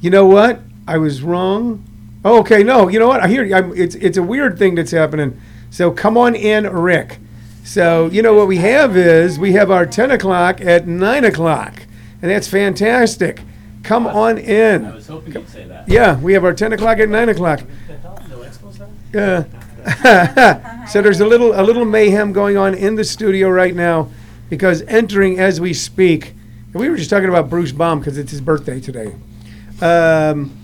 You know what? I was wrong. Oh, okay, no, you know what? I hear you. I'm, it's it's a weird thing that's happening. So come on in, Rick. So you know what we have is we have our ten o'clock at nine o'clock, and that's fantastic. Come on in. I was hoping you'd say that. Yeah, we have our ten o'clock at nine o'clock. What uh, the hell? No Expos then? Yeah. so there's a little a little mayhem going on in the studio right now because entering as we speak. and We were just talking about Bruce Baum because it's his birthday today. Um,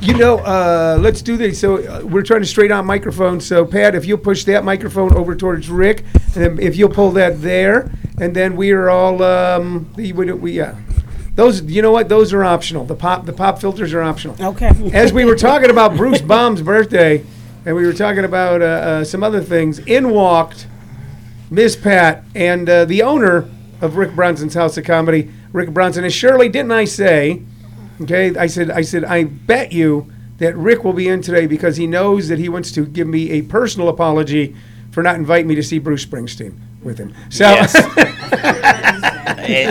you know, uh, let's do this. So uh, we're trying to straight out microphones. So Pat, if you'll push that microphone over towards Rick, and then if you'll pull that there, and then we are all um, we, we. Those you know what? Those are optional. The pop the pop filters are optional Okay. as we were talking about Bruce Baum's birthday, and we were talking about uh, uh, some other things, in walked Miss Pat and uh, the owner of Rick Bronson's House of Comedy, Rick Bronson. And Shirley, didn't I say? Okay, I said, I said, I bet you that Rick will be in today because he knows that he wants to give me a personal apology for not inviting me to see Bruce Springsteen with him. So. U-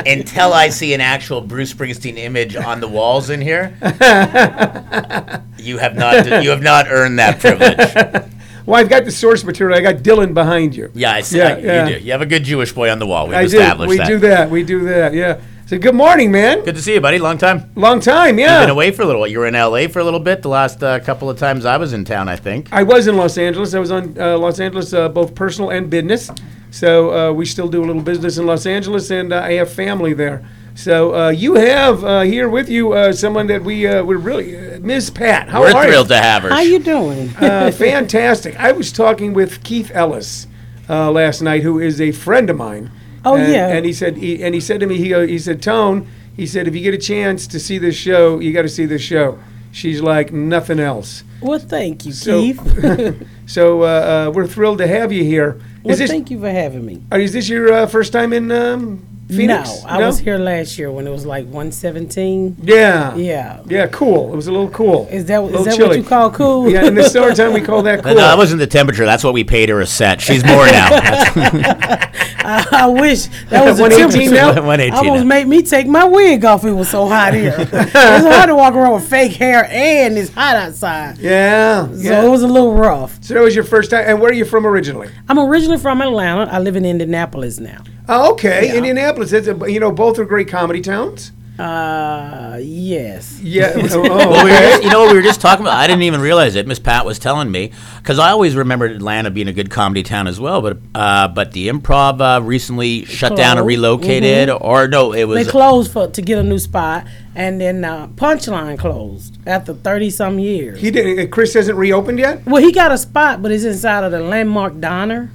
Until I see an actual Bruce Springsteen image on the walls in here, you have not you have not earned that privilege. Well, I've got the source material. I got Dylan behind you. Yeah, I see. Yeah, you yeah. do. You have a good Jewish boy on the wall. We've I do. We that. do that. We do that. Yeah. So good morning, man. Good to see you, buddy. Long time. Long time. yeah. You've Yeah. been away for a little while. You were in LA for a little bit the last uh, couple of times I was in town, I think. I was in Los Angeles. I was on uh, Los Angeles, uh, both personal and business. So uh, we still do a little business in Los Angeles, and uh, I have family there. So uh, you have uh, here with you uh, someone that we uh, we're really uh, Ms. Pat. How We're are thrilled you? to have her. How you doing? Uh, fantastic. I was talking with Keith Ellis uh, last night, who is a friend of mine. Oh, and, yeah. And he said, he, and he said to me, he, he said, Tone, he said, if you get a chance to see this show, you got to see this show. She's like nothing else. well, thank you, So, Keith. so uh, uh, we're thrilled to have you here. well, this, thank you for having me. is this your uh, first time in um, Phoenix? No, I was here last year when it was like 117. Yeah. Yeah. Yeah, cool. It was a little cool. Is that A is little that chilly. what you call cool? Yeah, in the summertime we call that cool. No, that wasn't the temperature. That's what we paid her a set. She's more now. I, I wish that was 118 temperature. now? 118 Almost now. made me take my wig off. It was so hot here. it's hard to walk around with fake hair and it's hot outside. yeah. So yeah. it was a little rough. So that was your first time. And where are you from originally? I'm originally from Atlanta. I live in Indianapolis now. Oh, okay. Yeah. Indianapolis. That's a, you know, both are great comedy towns. Uh, yes. Yeah. oh, Well, we just, you know what we were just talking about? I didn't even realize it. Miss Pat was telling me because I always remembered Atlanta being a good comedy town as well. But uh, but the Improv uh, recently shut down or Closed. relocated, or no, it was They closed for to get a new spot, and then uh, Punchline closed after thirty some years. He did. uh, Chris hasn't reopened yet. well, he got a spot, but it's inside of the Landmark Diner.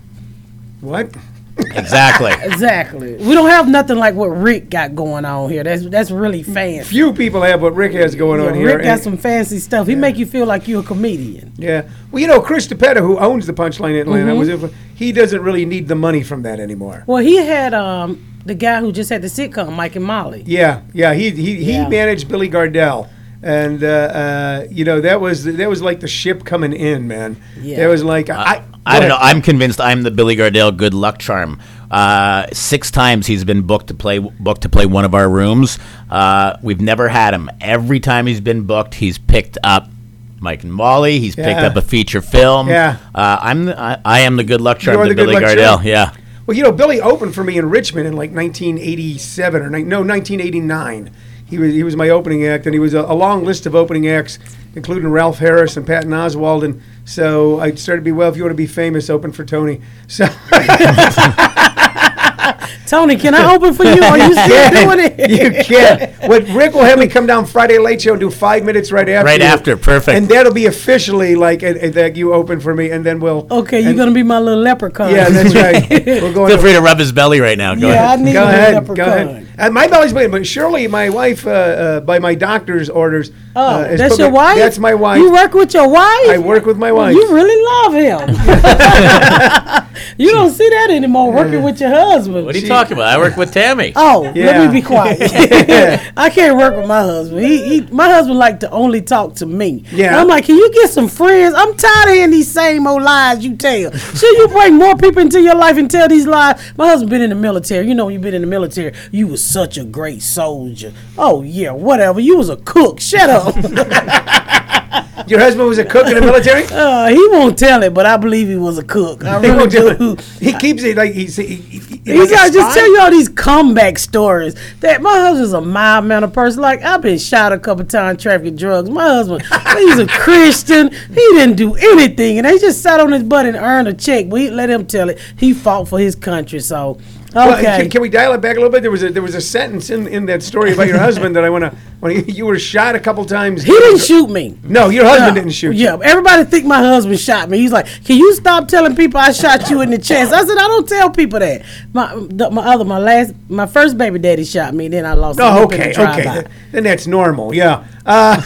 What? Exactly. Exactly. We don't have nothing like what Rick got going on here. That's that's really fancy. Few people have what Rick has going Yeah, on here. Rick got some fancy stuff. He make you feel like you're a comedian. Yeah. Well, you know, Chris DiPetta, who owns the Punchline in Atlanta, Mm-hmm. was he doesn't really need the money from that anymore. Well, he had um the guy who just had the sitcom, Mike and Molly. Yeah, yeah. He he, he Yeah. managed Billy Gardell, and uh, uh, you know that was that was like the ship coming in, man. Yeah. That was like I. I don't know. I'm convinced I'm the Billy Gardell good luck charm. Uh, six times he's been booked to play booked to play one of our rooms. Uh, we've never had him. Every time he's been booked, he's picked up Mike and Molly. He's picked up a feature film. Yeah. Uh, I'm the, I, I am the good luck charm are to the good Billy luck Gardell. charm. Yeah. Well, you know, Billy opened for me in Richmond in like 1987 or ni- no 1989. He was he was my opening act, and he was a, a long list of opening acts, including Ralph Harris and Patton Oswalt. And so I started to be well. If you want to be famous, open for Tony. So Tony, can I open for you? Are you still doing it? you can. What Rick will have me come down Friday late show and do five minutes right after. Right you. after, perfect. And that'll be officially like uh, uh, that you open for me, and then we'll. Okay, you're gonna be my little leprechaun. Yeah, that's right. We'll go Feel into- free to rub his belly right now. Go Yeah, ahead. I need Go a little ahead, leprechaun. go ahead. And my belly's bleeding, but surely my wife, uh, uh, by my doctor's orders. Oh, uh, has that's your my- wife. That's my wife. You work with your wife. I work with my Well, wife. You really love him. you don't see that anymore. Working with your husband. Husband. What are you She- talking about? I work with Tammy. Oh, Yeah. let me be quiet. I can't work with my husband. He, he my husband like to only talk to me. Yeah. And I'm like, can you get some friends? I'm tired of hearing these same old lies you tell. Should you bring more people into your life and tell these lies? My husband been in the military. You know, when you been in the military, you was such a great soldier. Oh yeah, whatever. You was a cook. Shut up. Your husband was a cook in the military. uh, he won't tell it, but I believe he was a cook. I He really won't do do. it. He keeps it like he's. He, he, he, He's like gotta just tell you all these comeback stories. That my husband's a mild mannered person. Like I've been shot a couple times trafficking drugs. My husband, he's a Christian. He didn't do anything, and they just sat on his butt and earned a check. We let him tell it. He fought for his country. So Well, okay, can, can we dial it back a little bit? There was a there was a sentence in, in that story about your husband that I want to. When you, were shot a couple times. he didn't shoot me. No, your husband didn't shoot. you. Yeah, everybody think my husband shot me. He's like, "Can you stop telling people I shot you in the chest?" I said, "I don't tell people that." My the, my other my last my first baby daddy shot me. Then I lost. Oh, in the okay, drive-by. okay. Then- Then that's normal. Yeah. Uh,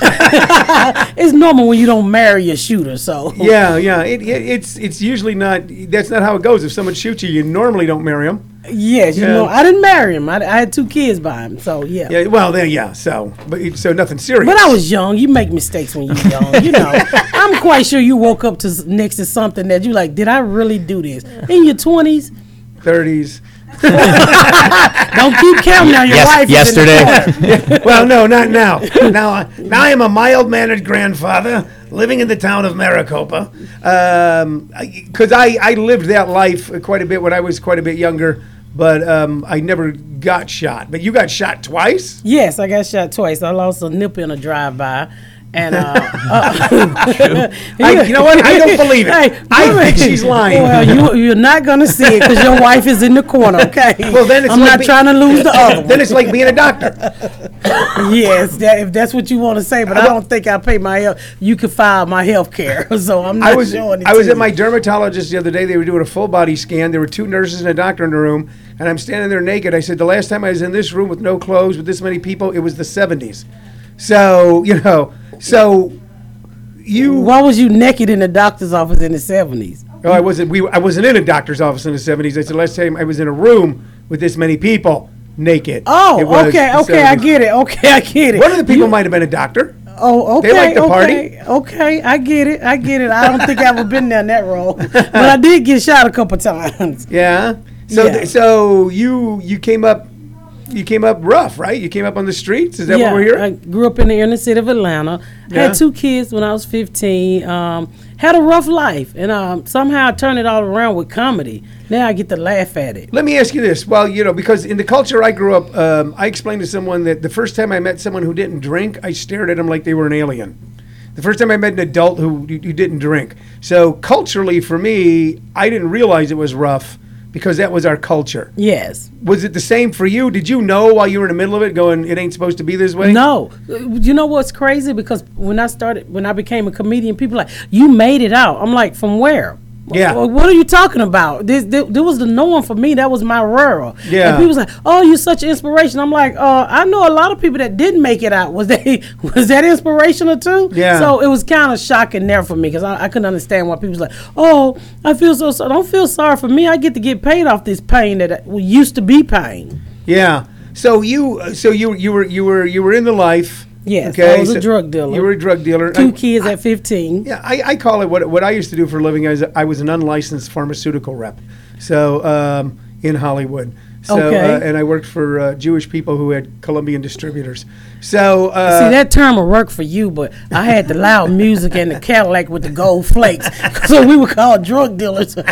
It's normal when you don't marry a shooter. So yeah, yeah. It, it, it's it's usually not. That's not how it goes. If someone shoots you, you normally don't marry them. Yes, you Yeah. know I didn't marry him. I, I had two kids by him. So yeah. Yeah. Well, then yeah. So, but so nothing serious. But I was young. You make mistakes when you're young. You know, I'm quite sure you woke up to next to something that you like. Did I really do this in your 20s? thirties. Don't keep counting on your Yes, wife. is yesterday. well, no, not now. Now, I- now I am a mild-mannered grandfather living in the town of Maricopa. Um, because I, I lived that life quite a bit when I was quite a bit younger, but um, I never got shot. But you got shot twice. Yes, I got shot twice. I lost a nipple in a drive-by. And uh, uh, I- you know what? I don't believe it. Hey, I women- think she's lying. Well, you you're not gonna see it because your wife is in the corner. Okay. Well, then it's I'm like not be- trying to lose the other Then it's like being a doctor. yes, that, if that's what you want to say, but I don't think I pay my health. You can file my health care, so I'm not I was showing it I was to at my dermatologist the other day. They were doing a full body scan. There were two nurses and a doctor in the room, and I'm standing there naked. I said, "The last time I was in this room with no clothes with this many people, it was the '70s." So you know, so you. Why was you naked in the doctor's office in the seventies? Oh, I wasn't. We. I wasn't in a doctor's office in the '70s. I said last time I was in a room with this many people naked. Oh, okay, the okay, I get it. Okay, I get it. One of the people You- might have been a doctor. Oh, okay. They like to party. okay, Okay, I get it. I get it. I don't think I've ever been down that road, but I did get shot a couple times. Yeah. So Yeah. th- so you you came up you came up rough, right? You came up on the streets. Is that what we're here? I grew up in the inner city of Atlanta. Yeah. Had two kids when I was 15. Um, had a rough life, and um, somehow I turned it all around with comedy. Now I get to laugh at it. Let me ask you this. Well, you know, because in the culture I grew up, um, I explained to someone that the first time I met someone who didn't drink, I stared at them like they were an alien. The first time I met an adult who, who didn't drink. So culturally, for me, I didn't realize it was rough because that was our culture. Yes. Was it the same for you? Did you know while you were in the middle of it, going, "It ain't supposed to be this way"? No, uh, you know what's crazy? Because when I started, when I became a comedian, people like you made it out. I'm like, from where? Yeah. Well, what are you talking about? This, this, this was the norm for me. That was my world. Yeah. And people was like, "Oh, you're such an inspiration." I'm like, uh, I know a lot of people that didn't make it out. Was they was that inspirational too? Yeah. So it was kind of shocking there for me because I, I couldn't understand why people was like, "Oh, I feel so sorry." Don't feel sorry for me. I get to get paid off this pain that used to be pain. Yeah. So you, so you, you were, you were, you were in the life. Yes, I was a drug dealer. You were a drug dealer. Two I- kids at 15. Yeah, I, I call it what what I used to do for a living. I was, I was an unlicensed pharmaceutical rep, so um, in Hollywood. So Okay. uh, and I worked for uh, Jewish people who had Colombian distributors. So uh, See, that term will work for you, but I had the loud music and the Cadillac with the gold flakes. So we were called drug dealers.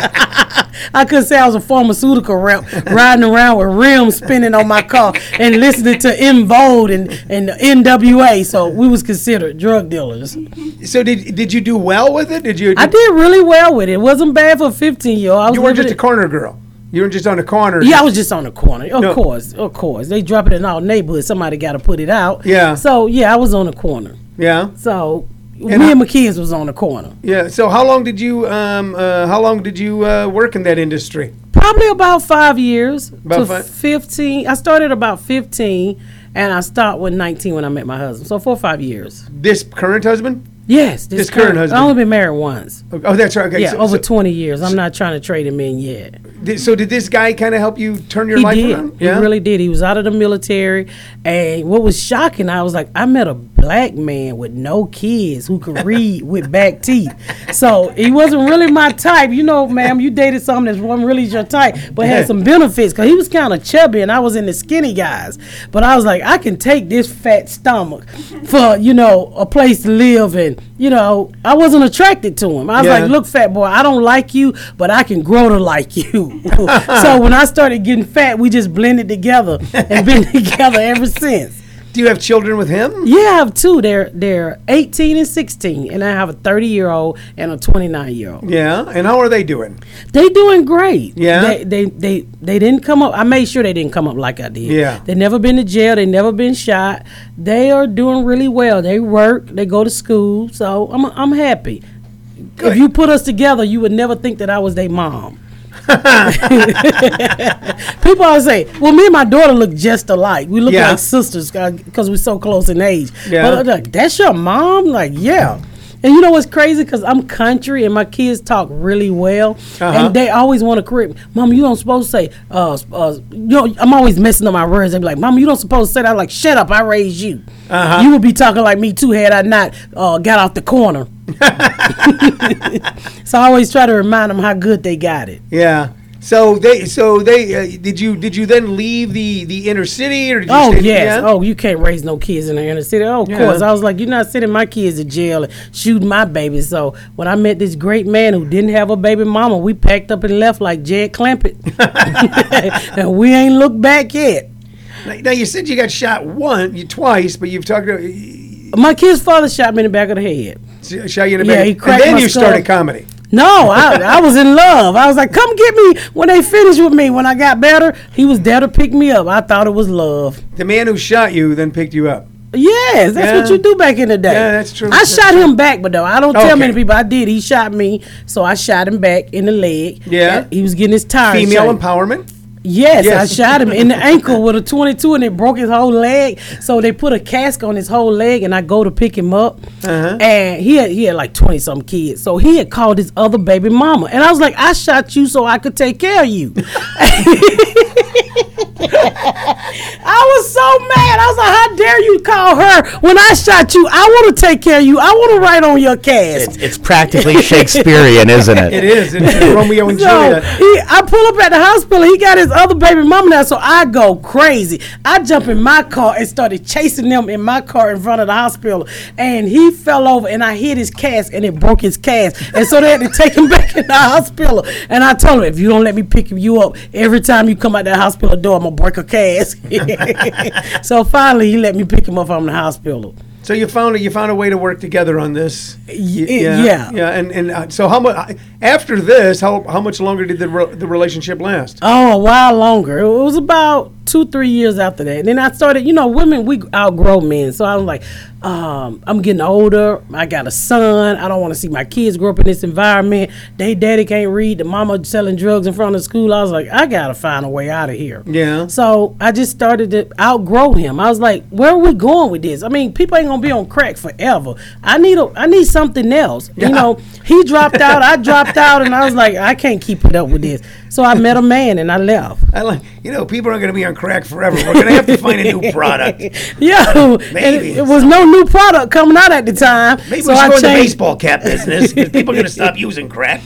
I could say I was a pharmaceutical rep riding around with rims spinning on my car and listening to En Vogue and, and the NWA. So we was considered drug dealers. so did did you do well with it? Did you? I did really well with it. It wasn't bad for a 15 year old. You weren't just a corner girl. You were just on the corner. Yeah, I was just on the corner. Of No. course, of course. They drop it in all neighborhoods. Somebody got to put it out. Yeah. So yeah, I was on the corner. Yeah. So And me I- and my kids was on the corner. Yeah. So how long did you um uh, how long did you uh, work in that industry? Probably about five years. About to five- fifteen. I started about fifteen, and I stopped with nineteen when I met my husband. So four or five years. This current husband? Yes, this, This current husband. I only been married once. Oh, that's right. Okay. Yeah, so- over so twenty years. I'm not trying to trade him in yet. did, so did this guy kind of help you turn your He life did. around? He really did. He was out of the military, and what was shocking, I was like, I met a black man with no kids who could read with back teeth. So he wasn't really my type. You know, ma'am, you dated someone that wasn't really your type, but Yeah. had some benefits because he was kind of chubby, and I was in the skinny guys. But I was like, I can take this fat stomach for you know a place to live, and you know, I wasn't attracted to him. I was Yeah. like, look, fat boy, I don't like you, but I can grow to like you. so when I started getting fat, we just blended together and been together ever since. Do you have children with him? Yeah, I have two. They're they're 18 and 16, and I have a 30 year old and a 29 year old. Yeah. And how are they doing? They doing great. Yeah? They, they they they didn't come up. I made sure they didn't come up like I did. Yeah. They never been to jail. They never been shot. They are doing really well. They work. They go to school. So I'm I'm happy. Good. If you put us together, you would never think that I was their mom. People always say, "Well, me and my daughter look just alike. We look Yeah. like sisters because we're so close in age." Yeah. But like, that's your mom? Like, yeah. And you know what's crazy? Because I'm country and my kids talk really well, Uh-huh. and they always want to correct me. Mom, you don't supposed to say. Uh, uh, you know, I'm always messing up my words. They be like, Mom, you don't supposed to say that. I'm like, shut up. I raised you. Uh-huh. You would be talking like me too had I not uh, got off the corner. so I always try to remind them how good they got it. Yeah. So they so they uh, did you did you then leave the the inner city or did you Oh stay- yes. Oh, you can't raise no kids in the inner city. Oh, of Yeah. course. I was like, you're not sending my kids to jail and shooting my babies. So when I met this great man who didn't have a baby mama, we packed up and left like Jed Clampett, and we ain't looked back yet. Now, now you said you got shot one, you twice, but you've talked about My kid's father shot me in the back of the head. shot you in the Yeah, back, he and cracked then my you started comedy. No, I, I was in love. I was like, come get me when they finished with me. When I got better, he was there to pick me up. I thought it was love. The man who shot you then picked you up. Yes, that's what you do back in the day. Yeah, that's true. I That's shot him back, but though I don't tell Okay. many people I did. He shot me, so I shot him back in the leg. Yeah. he was getting his tires. Female changed. empowerment. Yes, Yes. I shot him in the ankle with a 22 and it broke his whole leg. So they put a cask on his whole leg and I go to pick him up. Uh-huh. And he had, he had like 20 some kids. So he had called his other baby mama. And I was like, I shot you so I could take care of you. I was so mad. I was like, how dare you call her when I shot you? I want to take care of you. I want to write on your cast. It's, it's practically Shakespearean, isn't it? It is. It's Romeo and So Juliet. he, I pull up at the hospital. He got his other baby mama now, so I go crazy. I jump in my car and started chasing them in my car in front of the hospital. And he fell over, and I hit his cast, and it broke his cast. And so they had to take him back in the hospital. And I told him, if you don't let me pick you up, every time you come out that hospital door, I'm gonna break a cast. so finally, he let me pick him up from the hospital. So you found a, you found a way to work together on this. Y- yeah. yeah. And and uh, so how much after this? How how much longer did the re- the relationship last? Oh, a while longer. It was about two, three years after that. And then I started, you know, women, we outgrow men. So I was like, um, I'm getting older. I got a son. I don't want to see my kids grow up in this environment. They daddy can't read. The mama selling drugs in front of school. I was like, I got to find a way out of here. Yeah. So I just started to outgrow him. I was like, where are we going with this? I mean, people ain't gonna be on crack forever. I need a I need something else. Yeah. You know, he dropped out, I dropped out, and I was like, I can't keep it up with this. So I met a man and I left. I like you know people aren't going to be on crack forever. We're going to have to find a new product. Yeah, Maybe. it, it was no new product coming out at the time. Maybe so we should I go in the baseball cap business because people are going to stop using crack.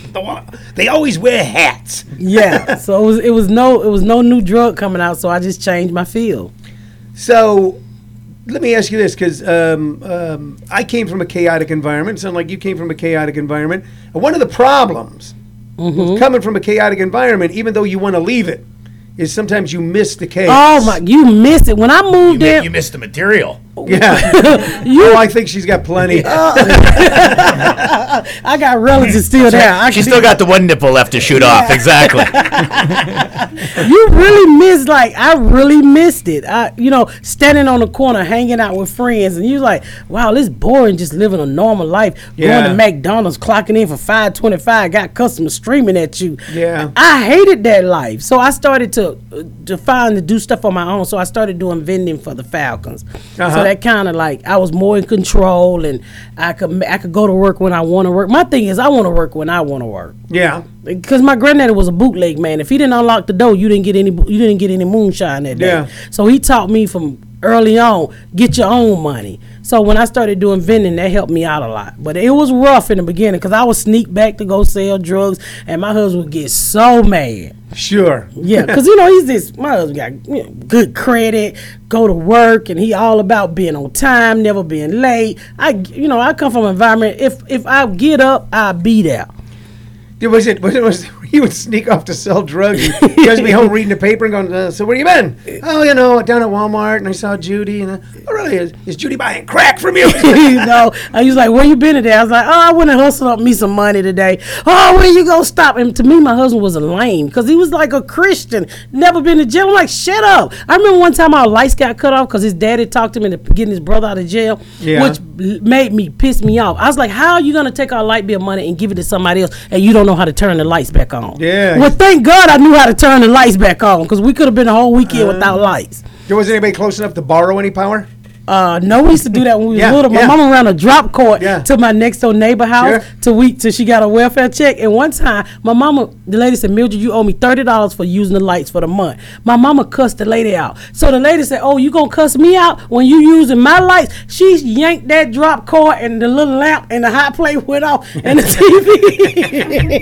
They always wear hats. Yeah, so it was it was no it was no new drug coming out. So I just changed my field. So let me ask you this because um, um, I came from a chaotic environment. Sound like you came from a chaotic environment. And one of the problems Mm-hmm. coming from a chaotic environment, even though you want to leave it, is sometimes you miss the chaos. Oh my, you miss it when I moved in. You missed the material. Yeah. oh, I think she's got plenty. I got relatives still there. I She can- still got the one nipple left to shoot off. Exactly. you really missed like I really missed it. I you know standing on the corner hanging out with friends and you're like wow this boring just living a normal life Yeah. going to McDonald's clocking in for five twenty five got customers streaming at you. Yeah. I hated that life so I started to uh, to find to do stuff on my own. So I started doing vending for the Falcons. Uh-huh. So So that kind of like I was more in control, and I could I could go to work when I want to work. My thing is I want to work when I want to work. Yeah. Because my granddaddy was a bootleg man. If he didn't unlock the door, you didn't get any. You didn't get any moonshine that day. Yeah. So he taught me from early on get your own money. So when I started doing vending, that helped me out a lot. But it was rough in the beginning because I would sneak back to go sell drugs, and my husband would get so mad. Sure. Yeah, because you know he's this. My husband got you know, good credit, go to work, and he all about being on time, never being late. I, you know, I come from an environment. If if I get up, I be there. It was it was it was he would sneak off to sell drugs. He to be home reading the paper and going, uh, "So where you been?" Oh, you know, down at Walmart, and I saw Judy. And uh, oh, really? Is, is Judy buying crack from you? you know, I was like, "Where you been today?" I was like, "Oh, I went and hustled up me some money today." Oh, where you go? Stop. And to me, my husband was a lame because he was like a Christian, never been to jail. I'm like, "Shut up!" I remember one time our lights got cut off because his daddy talked him into getting his brother out of jail, Yeah. which made me piss me off. I was like, "How are you gonna take our light bill money and give it to somebody else, and you don't know how to turn the lights back on?" Yeah. Well, thank God I knew how to turn the lights back on because we could have been a whole weekend uh, without lights. there was anybody close enough to borrow any power? Uh, no, we used to do that when we was Yeah, little. My yeah. mama ran a drop cord Yeah. to my next door neighbor house Sure. to week till she got a welfare check. And one time, my mama, the lady said, Mildred, you owe me thirty dollars for using the lights for the month. My mama cussed the lady out. So the lady said, Oh, you gonna cuss me out when you using my lights? She yanked that drop cord and the little lamp and the hot plate went off and the TV.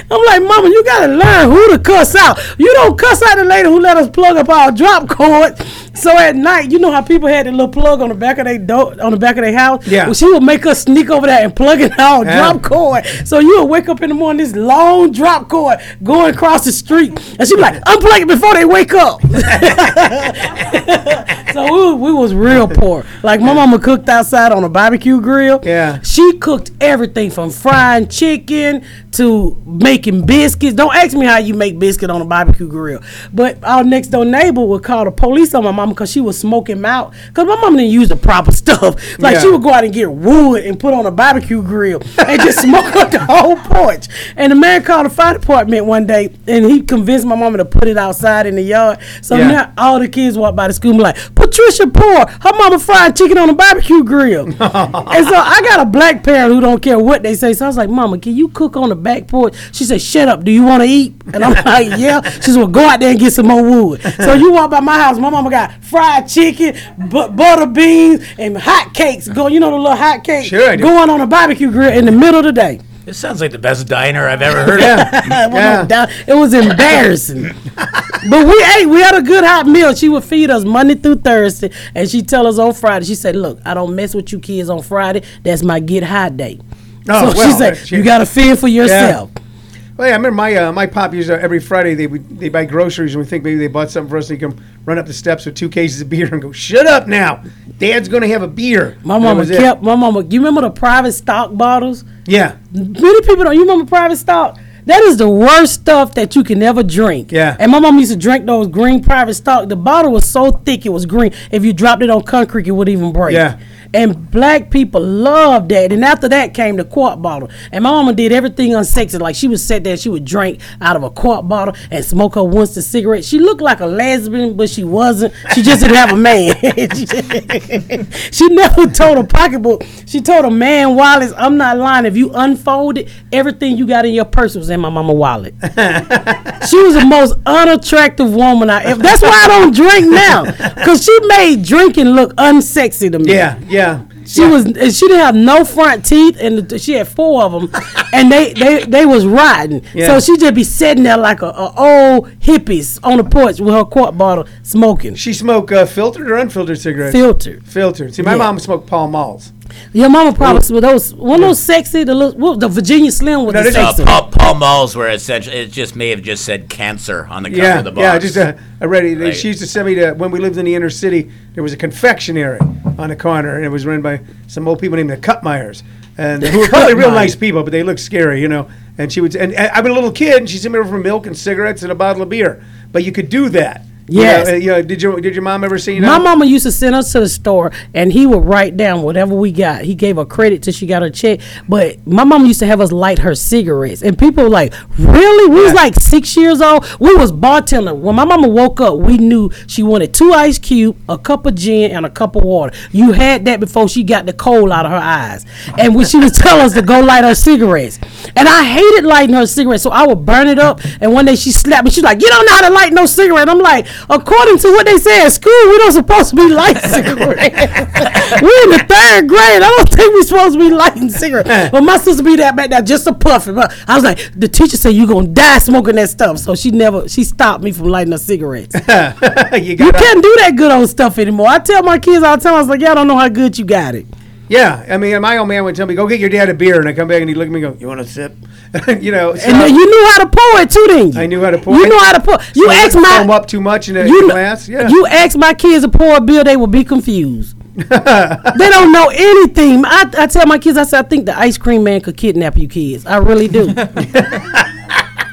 I'm like, Mama, you gotta learn who to cuss out. You don't cuss out the lady who let us plug up our drop cord. So at night, you know how people had the little plug on the back of their door, on the back of their house. Yeah. Well, she would make us sneak over there and plug it out Yeah. drop cord. So you would wake up in the morning, this long drop cord going across the street, and she'd be like, "Unplug it before they wake up." so we, we was real poor. Like my mama cooked outside on a barbecue grill. Yeah. She cooked everything from frying chicken to making biscuits. Don't ask me how you make biscuit on a barbecue grill. But our next door neighbor would call the police on my mama because she was smoking out. Because my mama didn't use the proper stuff. Like she would go out and get wood and put on a barbecue grill and just smoke up the whole porch. And the man called the fire department one day and he convinced my mama to put it outside in the yard. So Yeah. now all the kids walk by the school and be like, Patricia Poor, her mama fried chicken on a barbecue grill. and so I got a black parent who don't care what they say. So I was like, Mama, can you cook on the back porch? She said, Shut up, do you want to eat? And I'm like, Yeah. She said, Well, go out there and get some more wood. So you walk by my house, my mama got fried chicken, bu- butter beans, and hot cakes. Go, you know the little hot cakes Sure going on a barbecue grill in the middle of the day. This sounds like the best diner I've ever heard of. Yeah. It was Yeah. down- It was embarrassing. but we ate. We had a good hot meal. She would feed us Monday through Thursday, and she tell us on Friday. She said, "Look, I don't mess with you kids on Friday. That's my get high day." Oh, so well, she said, that's- "You got to fend for yourself." Well, yeah, I remember my uh, my pop used to, every Friday they would they buy groceries and we think maybe they bought something for us. And they come run up the steps with two cases of beer and go, "Shut up now, Dad's going to have a beer." My That mama was it. kept. My mama. You remember the private stock bottles? Yeah, Many people don't. You remember private stock? That is the worst stuff that you can ever drink. Yeah. And my mom used to drink those green private stock. The bottle was so thick it was green. If you dropped it on concrete, it would even break. Yeah. And black people loved that. And after that came the quart bottle. And my mama did everything unsexy. Like she would sit there, she would drink out of a quart bottle and smoke her Winston cigarette. She looked like a lesbian, but she wasn't. She just didn't have a man. she never told a pocketbook. She told a man Wallace, I'm not lying. If you unfold it, everything you got in your purse was in my mama wallet. she was the most unattractive woman I ever. That's why I don't drink now. Cause she made drinking look unsexy to me. yeah, yeah. She was and she didn't have no front teeth, and the- she had four of them, and they they they was rotten. Yeah. So she just be sitting there like a, a old hippies on the porch with her quart bottle smoking, She smoked uh, filtered or unfiltered cigarettes? filtered. filtered. See, my Yeah. mom smoked Pall Malls. Your mama probably smelled those one of those sexy the little, what, the Virginia Slim was No, the this is- Uh, sexy. Pall, Pall Malls were essentially, it just may have just said cancer on the cover Yeah, of the box. yeah. Just uh, I read it. Like- she used to send me to when we lived in the inner city. There was a confectionery on the corner, and it was run by some old people named the Cutmeyers, and who were probably real nice people, but they looked scary, you know. And she would, and, and I've been a little kid, and she sent me over for milk and cigarettes and a bottle of beer. But you could do that. Yes. Uh, you know, did your did your mom ever see you? My mama used to send us to the store, and he would write down whatever we got. He gave her credit till she got her check. But my mama used to have us light her cigarettes, and people were like, "Really?" We was like six years old. We was bartender. When my mama woke up, we knew she wanted two ice cube, a cup of gin, and a cup of water. You had that before she got the coal out of her eyes, and when she would tell us to go light her cigarettes, and I hated lighting her cigarettes, so I would burn it up. And one day she slapped me. She's like, "You don't know how to light no cigarette." I'm like, according to what they say at school, we don't supposed to be lighting cigarettes. We're in the third grade. I don't think we're supposed to be lighting cigarettes. But my sister be that back there just a puffing. But I was like, the teacher said you gonna die smoking that stuff. So she never she stopped me from lighting her cigarettes. you you can't do that good old stuff anymore. I tell my kids all the time, I was like, y'all don't know how good you got it. Yeah, I mean, my old man would tell me, "Go get your dad a beer," and I come back and he'd look at me and go, "You want a sip?" you know. So And then you knew how to pour it too, didn't you? I knew how to pour You it. know how to pour. You so I ask my up too much in a you glass. Yeah. You ask my kids to pour a beer, they will be confused. they don't know anything. I, I tell my kids, I said, I think the ice cream man could kidnap you kids. I really do.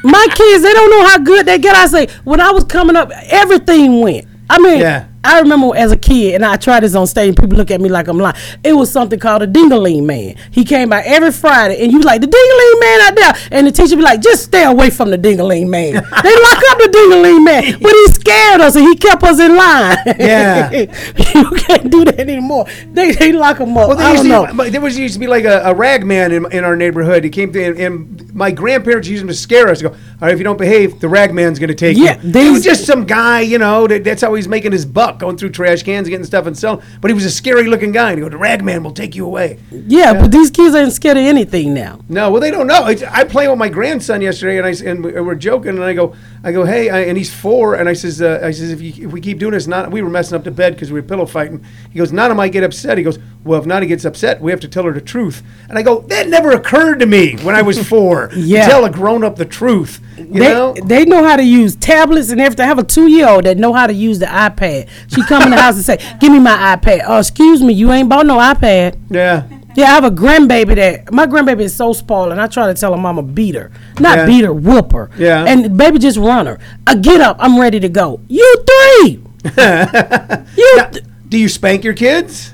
my kids, they don't know how good they get. I say, when I was coming up, everything went. I mean, Yeah. I remember as a kid, and I tried this on stage, and people look at me like I'm lying. It was something called a dingaling man. He came by every Friday, and you like the dingaling man out there, and the teacher be like, just stay away from the dingaling man. they lock up the dingaling man, but he scared us, and he kept us in line. Yeah. you can't do that anymore. They they lock him up. Well, there I don't know. be, there was used to be like a, a rag man in, in our neighborhood. He came to, and, and my grandparents used him to scare us. Go, all right, if you don't behave, the rag man's going to take Yeah, you. Yeah, He was just some guy, you know. That, that's how he's making his buck, going through trash cans and getting stuff and selling. But he was a scary looking guy. And he go, the rag man will take you away. yeah, but these kids ain't scared of anything now. No, well, they don't know. It's, I play with my grandson yesterday, and I, and we're joking, and I go, I go, hey, I, and he's four, and I says, uh, I says, if, you, if we keep doing this, not we were messing up the bed because we were pillow fighting. He goes, Nana might get upset. He goes, well, if Nana gets upset, we have to tell her the truth. And I go, that never occurred to me when I was four. Yeah. to tell a grown up the truth. You they, know? they know how to use tablets and everything. I have a two year old that know how to use the iPad. She come in the house and say, "Give me my iPad." Oh, excuse me, you ain't bought no iPad. yeah. Yeah, I have a grandbaby that my grandbaby is so spoiled, and I try to tell her mama beat her, not Yeah. beat her, whoop her. Yeah. and baby just run her. Uh, get up, I'm ready to go. You three. you. Now, do you spank your kids?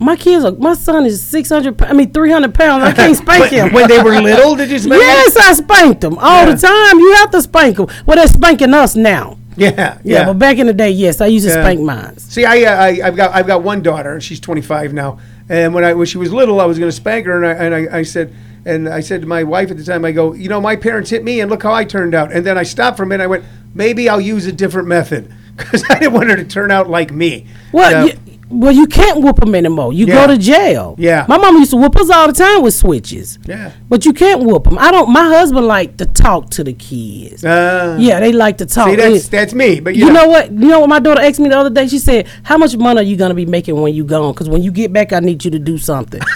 my kids are. My son is six hundred. I mean, three hundred pounds. I can't spank him. when they were little, did you spank? Yes, I spanked them all Yeah. the time. You have to spank them. Well, they're spanking us now. Yeah. Yeah, but back in the day, yes, I used to Yeah. spank mines. See, I, uh, I I've got I've got one daughter, and she's 25 now. And when I when she was little, I was going to spank her, and I and I, I said. And I said to my wife at the time, I go, you know, my parents hit me, and look how I turned out. And then I stopped for a minute. I went, maybe I'll use a different method because I didn't want her to turn out like me. Well, you, well, you can't whoop them anymore. You Yeah. go to jail. Yeah. My mama used to whoop us all the time with switches. Yeah. But you can't whoop them. I don't. My husband like to talk to the kids. Uh, yeah, they like to talk. See, that's that's me. But you, you know what? You know what my daughter asked me the other day? She said, "How much money are you gonna be making when you gone? Because when you get back, I need you to do something."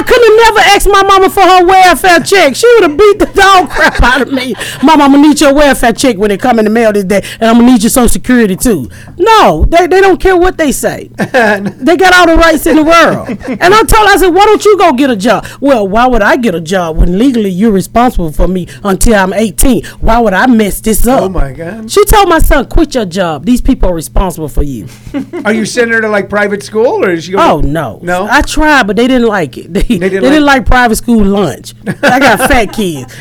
I could have never asked my mama for her welfare check. She would have beat the dog crap out of me. Mama, I'm gonna need your welfare check when they come in the mail this day, and I'm gonna need your social security too. No, they, they don't care what they say. they got all the rights in the world. And I told her, I said, why don't you go get a job? Well, why would I get a job when legally you're responsible for me until I'm 18? Why would I mess this oh up? Oh my God! She told my son, "Quit your job. These people are responsible for you." Are you sending her to like private school, or is she? Oh no, No? I tried, but they didn't like it. They, they didn't didn't, like- like, private school lunch. I got fat kids.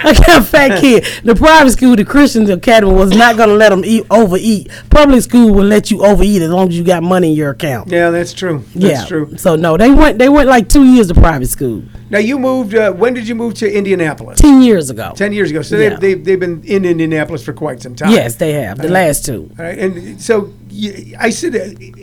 I got fat kids. The private school, the Christian Academy, was not going to let them eat overeat. Public school will let you overeat as long as you got money in your account. Yeah, that's true. That's yeah, true. So no, they went. They went like two years to private school. Now you moved. Uh, when did you move to Indianapolis? Ten years ago. Ten years ago. So Yeah. they've, they've they've been in Indianapolis for quite some time. Yes, they have the last two. All right, and so I said,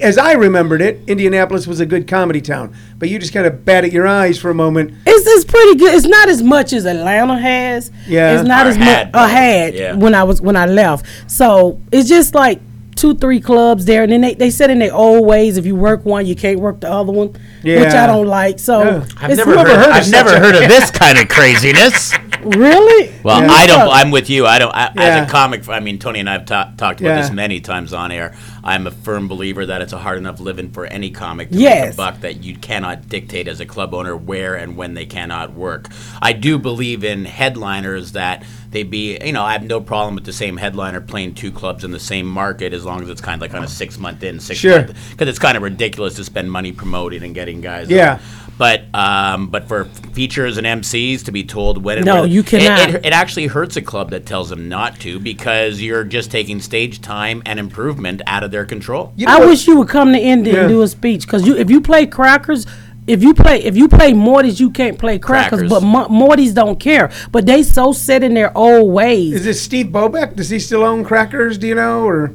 as I remembered it, Indianapolis was a good comedy town, but you just kind of batted your eyes for a moment. It's, it's pretty good. It's not as much as Atlanta has. Yeah. It's not Or as much. I had yeah. when I was when I left. So it's just like two, three clubs there, and then they, they said in their old ways, if you work one, you can't work the other one, which I don't like. So Yeah. I've never heard, heard of I've never heard of this kind of craziness. Really? Well, Yeah. I don't. I'm with you. I don't. I, Yeah. As a comic, I mean, Tony and I have ta- talked about Yeah. this many times on air. I'm a firm believer that it's a hard enough living for any comic to make Yes. a buck that you cannot dictate as a club owner where and when they cannot work. I do believe in headliners that they be. You know, I have no problem with the same headliner playing two clubs in the same market as long as it's kind of like on a six month in, six Sure. month because it's kind of ridiculous to spend money promoting and getting guys. Yeah. On. But um, but for features and MCs to be told when and No, where- you it- cannot. It, it actually hurts a club that tells them not to because you're just taking stage time and improvement out of their control. You know I what- wish you would come to Indy Yeah. and do a speech because you, if you play crackers, if you play if you play Morty's, you can't play crackers. Crackers. But Mo- Morty's don't care. But they so set in their old ways. Is this Steve Bobeck? Does he still own Crackers? Do you know? Or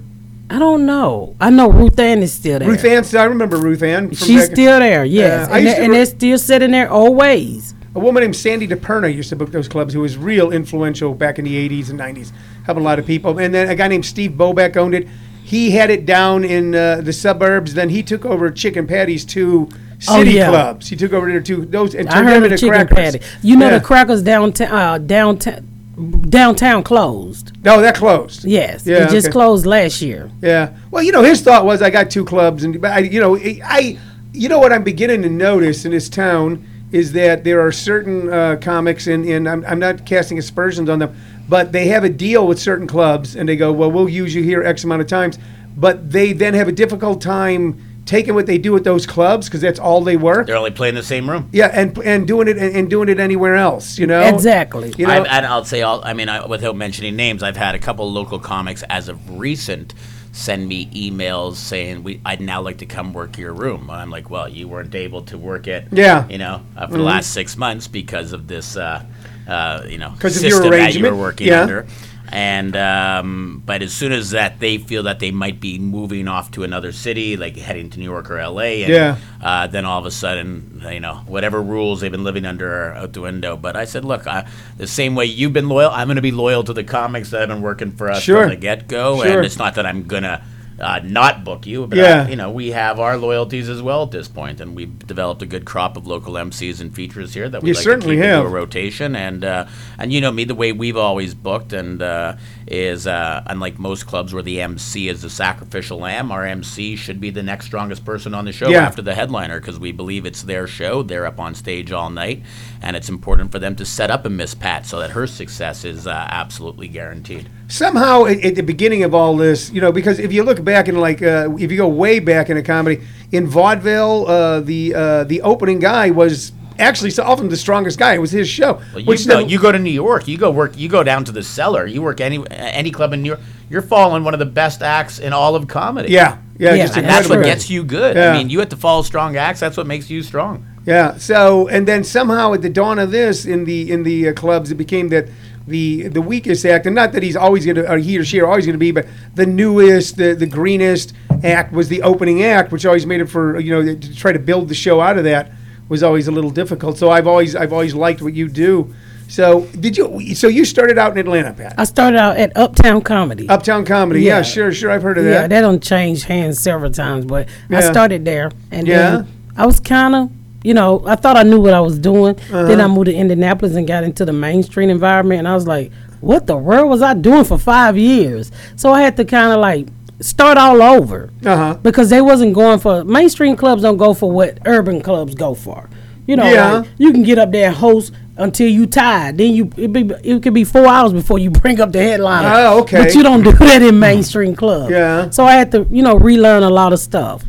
I don't know. I know Ruth Ann is still there. Ruth Ann? I remember Ruth Ann. from She's back- still there. Yes, I and, they, and re- they're still sitting there always. A woman named Sandy DePerna used to book those clubs, who was real influential back in the 80s and 90s, helping a lot of people. And then a guy named Steve Bobeck owned it. He had it down in uh, the suburbs. Then he took over Chicken Patty's two Oh, city yeah. clubs. He took over their two those and turned them into chicken crackers. patty. You know Yeah. the crackers downtown, uh, downtown, downtown closed. No, that closed. Yes, Yeah, it just closed last year. Yeah. Well, you know, his thought was, I got two clubs, and but I, you know, I, you know, what I'm beginning to notice in this town is that there are certain uh, comics, and, and I'm, I'm not casting aspersions on them, but they have a deal with certain clubs, and they go, well, we'll use you here X amount of times, but they then have a difficult time taking what they do at those clubs because that's all they work. They're only playing the same room. Yeah, and and doing it and, and doing it anywhere else, you know. Exactly. You know, I've, and I'll say, all, I mean, I, without mentioning names, I've had a couple local comics as of recent send me emails saying we I'd now like to come work your room. And I'm like, well, you weren't able to work it, Yeah. Mm-hmm. you know, uh, for the last six months because of this, uh, uh, you know, 'Cause of your system that you arrangement? were working Yeah. under. And um, but as soon as that they feel that they might be moving off to another city, like heading to New York or L.A., and Yeah. uh, then all of a sudden, you know, whatever rules they've been living under are out the window. But I said, look, I, the same way you've been loyal, I'm going to be loyal to the comics that have been working for us Sure. from the get go. Sure. And it's not that I'm going to. Uh, not book you, but Yeah. I, you know we have our loyalties as well at this point, and we've developed a good crop of local MCs and features here that we You like certainly to keep have. into a rotation. And uh, and you know me, the way we've always booked, and uh, is uh, unlike most clubs where the MC is the sacrificial lamb, our MC should be the next strongest person on the show Yeah. after the headliner because we believe it's their show. They're up on stage all night, and it's important for them to set up a Miss Pat so that her success is uh, absolutely guaranteed. Somehow at, at the beginning of all this, you know, because if you look back in like uh, if you go way back in a comedy in vaudeville, uh, the uh, the opening guy was actually so often the strongest guy. It was his show. Well, you, which go, then- you go to New York, you go work, you go down to the cellar, you work any any club in New York. You're following one of the best acts in all of comedy. yeah, yeah, Yeah, just and that's what gets you good. Yeah. I mean, you have to follow strong acts. That's what makes you strong. Yeah. So and then somehow at the dawn of this in the in the uh, clubs, it became that the the weakest act, and not that he's always going to, or he or she are always going to be, but the newest, the the greenest act was the opening act, which always made it for you know to try to build the show out of that was always a little difficult. So I've always I've always liked what you do. So did you? So you started out in Atlanta, Pat? I started out at Uptown Comedy. Uptown Comedy. Yeah, Yeah. sure, sure. I've heard of that. yeah, that. don't change hands several times, but I started there, and Yeah. then I was kind of, you know, I thought I knew what I was doing. Uh-huh. Then I moved to Indianapolis and got into the mainstream environment, and I was like, what the world was I doing for five years? So I had to kind of like start all over Uh huh. because they wasn't going for mainstream clubs don't go for what urban clubs go for. You know, Yeah. like, you can get up there and host until you tired. Then you it, be, it could be four hours before you bring up the headliner. Oh, okay. But you don't do that in mainstream clubs. Yeah. So I had to, you know, relearn a lot of stuff.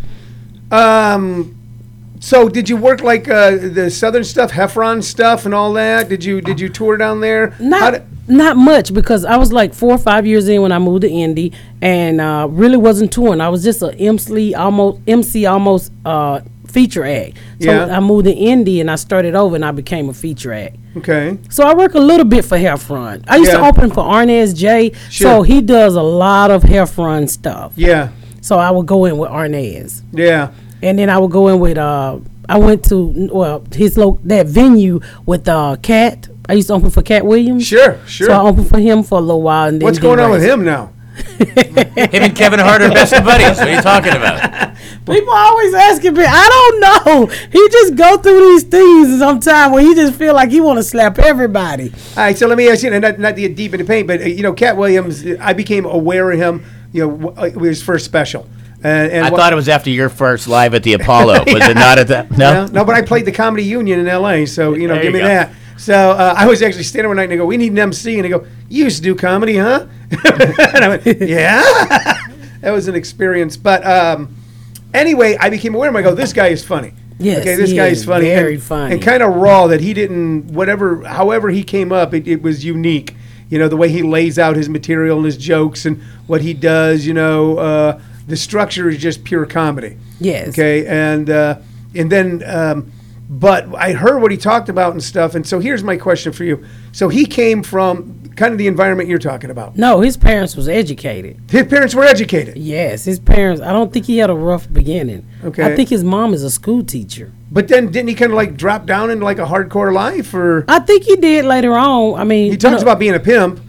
Um. So did you work like uh, the southern stuff, Heffron stuff, and all that? Did you did you tour down there? Not did- not much because I was like four or five years in when I moved to Indy and uh, really wasn't touring. I was just a MC almost MC almost uh, feature act. So Yeah. I moved to Indy and I started over and I became a feature act. okay. So I work a little bit for Heffron. I used to open for Arnez J. Sure. So he does a lot of Heffron stuff. Yeah. So I would go in with Arnaz. Yeah. And then I would go in with uh I went to well his lo- that venue with uh Katt. I used to open for Katt Williams. Sure. Sure. So I opened for him for a little while and then What's going on with him now? Him and Kevin Hart are best of buddies. What are you talking about? People always asking me. I don't know. He just go through these things sometimes where he just feel like he want to slap everybody. All right, so let me ask you, and not, not to get deep into paint, but uh, you know, Katt Williams, I became aware of him, you know, w- uh, with his first special. And, and I what- thought it was after your first live at the Apollo. Was it not at that? No. Yeah, no, but I played the Comedy Union in L.A., so you know, There give you me go. that. So uh, I was actually standing one night and I go, "We need an MC," and I go, "You used to do comedy, huh?" and I went, "Yeah." that was an experience, but um, anyway, I became aware of him. I go, "This guy is funny." Yes, okay, this he guy is is funny, very and, funny. and kind of raw. That he didn't, whatever, however he came up, it, it was unique. You know, the way he lays out his material and his jokes and what he does. You know, uh, the structure is just pure comedy. Yes. Okay, and uh, and then, um, but I heard what he talked about and stuff, and so here's my question for you. So he came from kind of the environment you're talking about. No, his parents was educated. His parents were educated, Yes, his parents. I don't think he had a rough beginning. Okay. I think his mom is a school teacher. but then didn't he kind of like drop down into like a hardcore life, or I think he did later on. I mean, he you talks know, about being a pimp?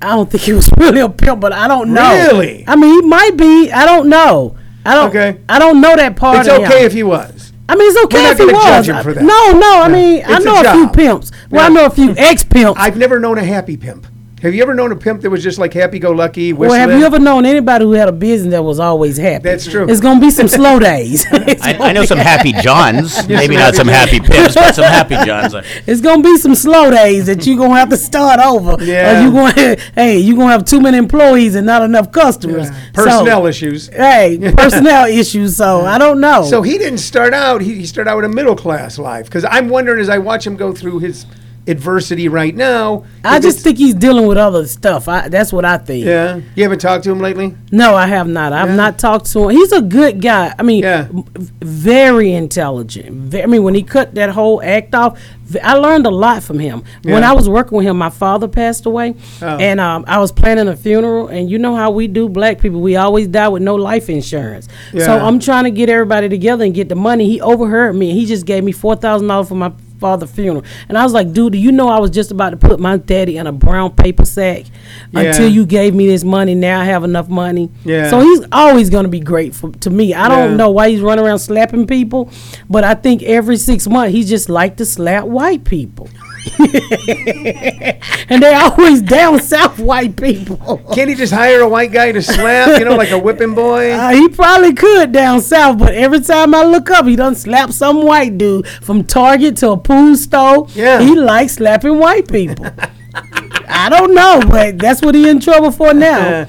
I don't think he was really a pimp, but I don't know. Really? I mean, he might be. I don't know. I don't. Okay. I don't know that part. It's of okay him. if he was. I mean, it's okay We're if he was. judge him for that. No, no. I mean, I It's a know a, few pimps. Well, I know a few ex pimps. I've never known a happy pimp. Have you ever known a pimp that was just like happy-go-lucky? Well, have you ever known anybody who had a business that was always happy? That's true. It's gonna be some slow days. I, I know some happy Johns. Maybe some not some happy happy pimps, but some happy Johns. It's gonna be some slow days that you're gonna have to start over. Yeah. Or you gonna hey, you gonna have too many employees and not enough customers. personnel So, issues? hey, personnel issues. So I don't know. So he didn't start out. He, he started out with a middle class life. Because I'm wondering as I watch him go through his adversity right now. I just think he's dealing with other stuff. I, that's what I think. Yeah. You haven't talked to him lately. No, I have not. I've Yeah. not talked to him. He's a good guy. I mean, Yeah. very intelligent. I mean, when he cut that whole act off, I learned a lot from him. When I was working with him, my father passed away, Oh. and um, I was planning a funeral. And you know how we do, black people, we always die with no life insurance. Yeah. So I'm trying to get everybody together and get the money. He overheard me, and he just gave me four thousand dollars for my father funeral. And I was like, dude, do you know I was just about to put my daddy in a brown paper sack Yeah. until you gave me this money. Now I have enough money. Yeah. So he's always going to be grateful to me. I don't know why he's running around slapping people, but I think every six months he just like to slap white people. and they always down south white people. Can't he just hire a white guy to slap? You know, like a whipping boy. Uh, he probably could down south, but every time I look up, he done slap some white dude from Target to a pool store. Yeah. He likes slapping white people. I don't know, but that's what he in trouble for now.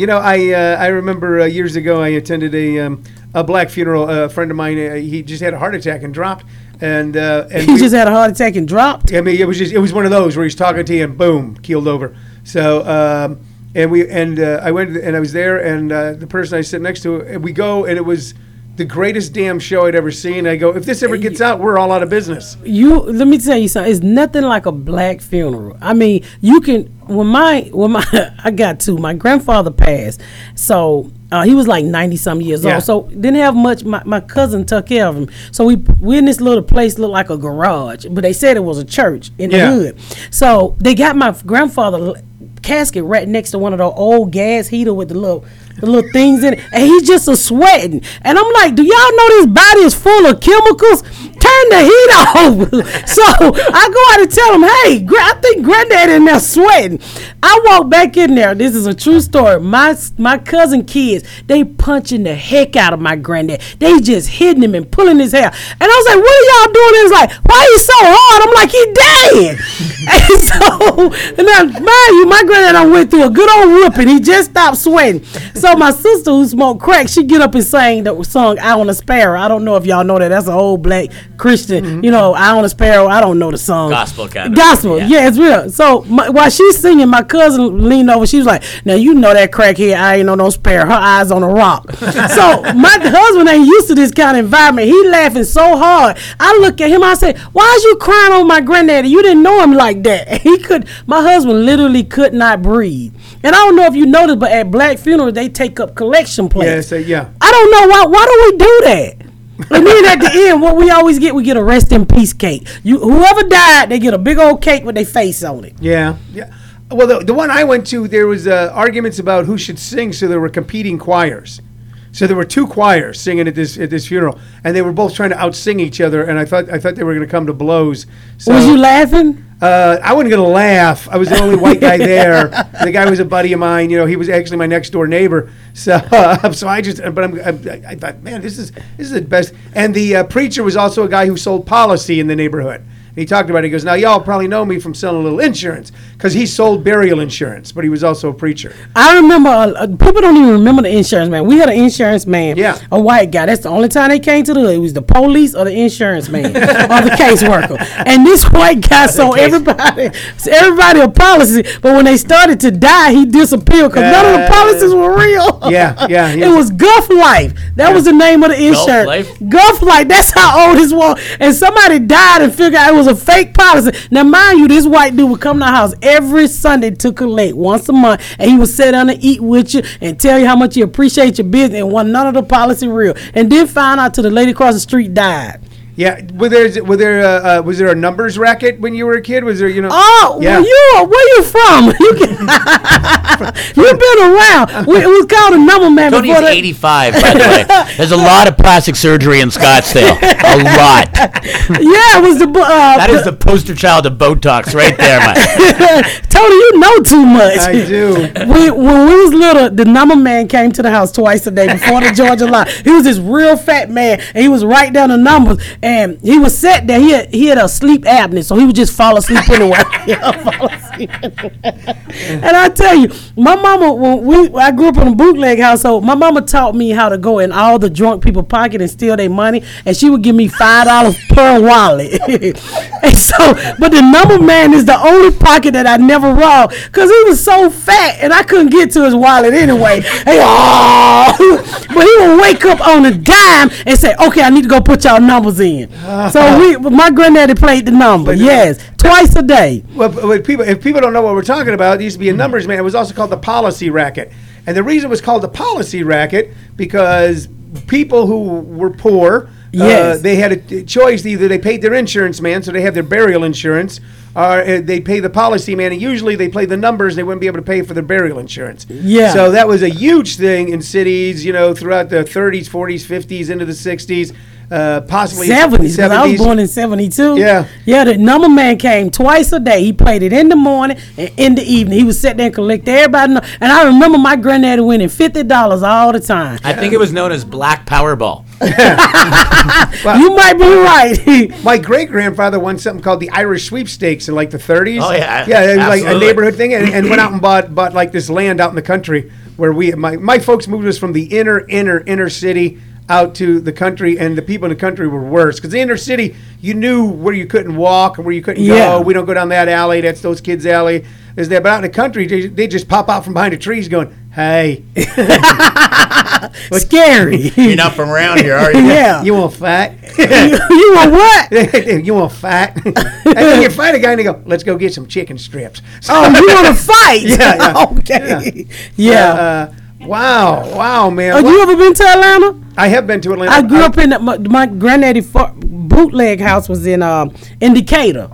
You know, I uh, I remember uh, years ago I attended a um, a black funeral. a friend of mine, uh, he just had a heart attack and dropped. And uh, and He we- just had a heart attack and dropped. I mean, it was just it was one of those where he's talking to you and boom, keeled over. So um, and we and uh, I went and I was there and uh, the person I sit next to, and we go and it was the greatest damn show I'd ever seen. I go, if this ever gets out, we're all out of business. You let me tell you something. It's nothing like a black funeral. I mean, you can when my when my I got two. My grandfather passed, so uh, he was like ninety some years Yeah. old. So didn't have much. My, my cousin took care of him. So we we in this little place looked like a garage, but they said it was a church in Yeah. the hood. So they got my grandfather casket right next to one of the old gas heater with the little the little things in it, and he's just a sweating. And I'm like, do y'all know this body is full of chemicals? Turn the heat off. so I go out and tell him, hey, I think granddad in there sweating. I walk back in there. This is a true story. My my cousin kids, they punching the heck out of my granddad. They just hitting him and pulling his hair. And I was like, what are y'all doing? It's like, why are you so hard? I'm like, he dead. and so, and now, mind you, my granddad I went through a good old whooping. He just stopped sweating. So my sister who smoked crack, she get up and sang the song "Eye on a Sparrow." I don't know if y'all know that. That's an old black Christian. Mm-hmm. You know, "Eye on a Sparrow." I don't know the song. Gospel kind of. Gospel, Yeah. yeah, it's real. So my, while she's singing, my cousin leaned over. She was like, "Now you know that crackhead. I ain't on no spare. Her eyes on a rock." so my husband ain't used to this kind of environment. He laughing so hard. I look at him. I say, "Why is you crying on my granddaddy? You didn't know him like that." He could. My husband literally could not breathe. And I don't know if you noticed, but at black funerals they take up collection plates. Yeah, so yeah. I don't know why. Why do we do that? And then at the end, what we always get, we get a rest in peace cake. You whoever died, they get a big old cake with their face on it. Yeah, yeah. Well, the, the one I went to, there was uh, arguments about who should sing, so there were competing choirs. So there were two choirs singing at this at this funeral, and they were both trying to outsing each other. And I thought I thought they were going to come to blows. So, Was you laughing? uh, I wasn't going to laugh. I was the only white guy there. the guy was a buddy of mine. You know, he was actually my next door neighbor. So, uh, so I just, but I'm, I, I thought, man, this is this is the best. And the uh, preacher was also a guy who sold policy in the neighborhood. And he talked about it. He goes, now y'all probably know me from selling a little insurance because he sold burial insurance, but he was also a preacher. I remember uh, uh, people don't even remember the insurance man. We had an insurance man, Yeah. a white guy. That's the only time they came to the hood. It was the police or the insurance man or the caseworker. And this white guy sold everybody, everybody a policy. But when they started to die, he disappeared because none of the Uh, policies were real. yeah, yeah, he it was- was Gulf Life. That was the name of the Gulf insurance. Life? Gulf Life. That's how old this was. And somebody died and figured out it was a fake policy. Now, mind you, this white dude would come to our house every Sunday to collect once a month, and he would sit down and eat with you and tell you how much he appreciate your business and want none of the policy real. And then find out till the lady across the street died. Yeah, were there, were there, uh, uh, was there a numbers racket when you were a kid? Was there, you know? Oh, yeah. well, you are- where you from? You can, you've been around. We, it was called a number man Tony's before 85, by the way. There's a lot of plastic surgery in Scottsdale. A lot. Yeah, it was the uh, That is the poster child of Botox right there, man. Tony. You know too much. I do. we, when we was little, the number man came to the house twice a day before the Georgia line. He was this real fat man, and he was write down the numbers. And he was sat there. He had, he had a sleep apnea, so he would just fall asleep anywhere. Fall asleep and I tell you, my mama, when we I grew up in a bootleg household, my mama taught me how to go in all the drunk people pocket and steal their money, and she would give me five dollars per wallet. and so, but the number man is the only pocket that I never robbed because he was so fat and I couldn't get to his wallet anyway. Hey, oh, but he would wake up on a dime and say, "Okay, I need to go put y'all numbers in." so we, my granddaddy played the number, yes, twice a day. Well, but but people, if people don't know what we're talking about, it used to be a numbers man. It was also called the policy racket, and the reason it was called the policy racket because people who were poor, Yes. uh, they had a choice: either they paid their insurance man, so they have their burial insurance, or uh, they pay the policy man. And usually, they play the numbers; they wouldn't be able to pay for their burial insurance. Yeah. So that was a huge thing in cities, you know, throughout the 30s, 40s, 50s, into the 60s, uh, possibly Seventies, because I was born in seventy two. Yeah. yeah. The number man came twice a day. He played it in the morning and in the evening. He would sit there and collect everybody. Know. And I remember my granddaddy winning fifty dollars all the time. I think it was known as Black Powerball. you might be right. My great grandfather won something called the Irish sweepstakes in like the 30s. Oh, yeah, yeah, it was like a neighborhood thing, and, and went out and bought bought like this land out in the country where we my my folks moved us from the inner inner inner city out to the country, and the people in the country were worse because the inner city you knew where you couldn't walk and where you couldn't Yeah. go. We don't go down that alley. That's those kids' alley. Is there? But out in the country, they, they just pop out from behind the trees, going, "Hey, Scary. You're not from around here, are you? yeah. you want fat?" you, you were what? you want fat? and then you fight a guy and they go, let's go get some chicken strips. So, Oh, you want to fight? Yeah, yeah. okay. Yeah. uh, wow, wow, man. Have you ever been to Atlanta? I have been to Atlanta. I grew up in the, my, my granddaddy fa- bootleg house was in um, in Decatur.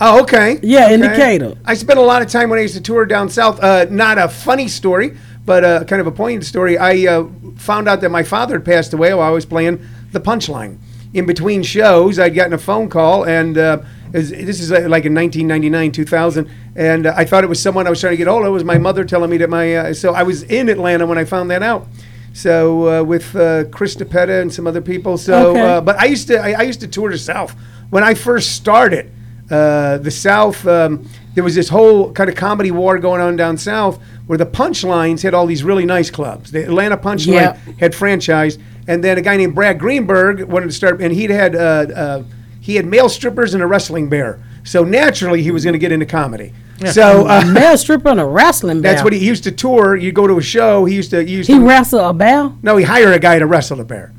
Oh, okay. Yeah, in okay. Decatur. I spent a lot of time when I used to tour down south. Uh, not a funny story, but uh, kind of a poignant story. I uh, found out that my father had passed away while I was playing the punchline. In between shows, I'd gotten a phone call, and uh, was- this is uh, like in 1999, 2000, and uh, I thought it was someone I was trying to get hold of. It was my mother telling me that my. Uh, so I was in Atlanta when I found that out. So uh, with uh, Chris DiPetta and some other people. So, Okay. uh, but I used to I, I used to tour the South when I first started. Uh, the South, um, there was this whole kind of comedy war going on down South where the Punchlines had all these really nice clubs. The Atlanta Punchline Yeah. had franchised, and then a guy named Brad Greenberg wanted to start, and he'd had uh, uh, he had male strippers and a wrestling bear. So naturally, he was going to get into comedy. So uh, Male stripper and a wrestling bear. that's what he, used to tour. You go to a show. He used to he used He to wrestled a bear. no, he hired a guy to wrestle a bear.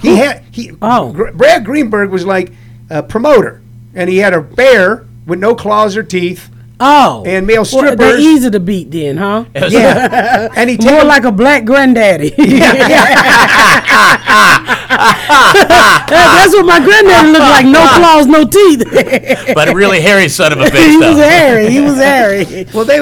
He had he. Oh. Gr- Brad Greenberg was like a promoter, and he had a bear with no claws or teeth. Oh, And male Well, they're easy to beat, then, huh? Yeah, and he More like a black granddaddy. That- That's what my granddaddy looked like. No claws, no teeth. but a really hairy son of a bitch. he was though. hairy. He was hairy. Well, they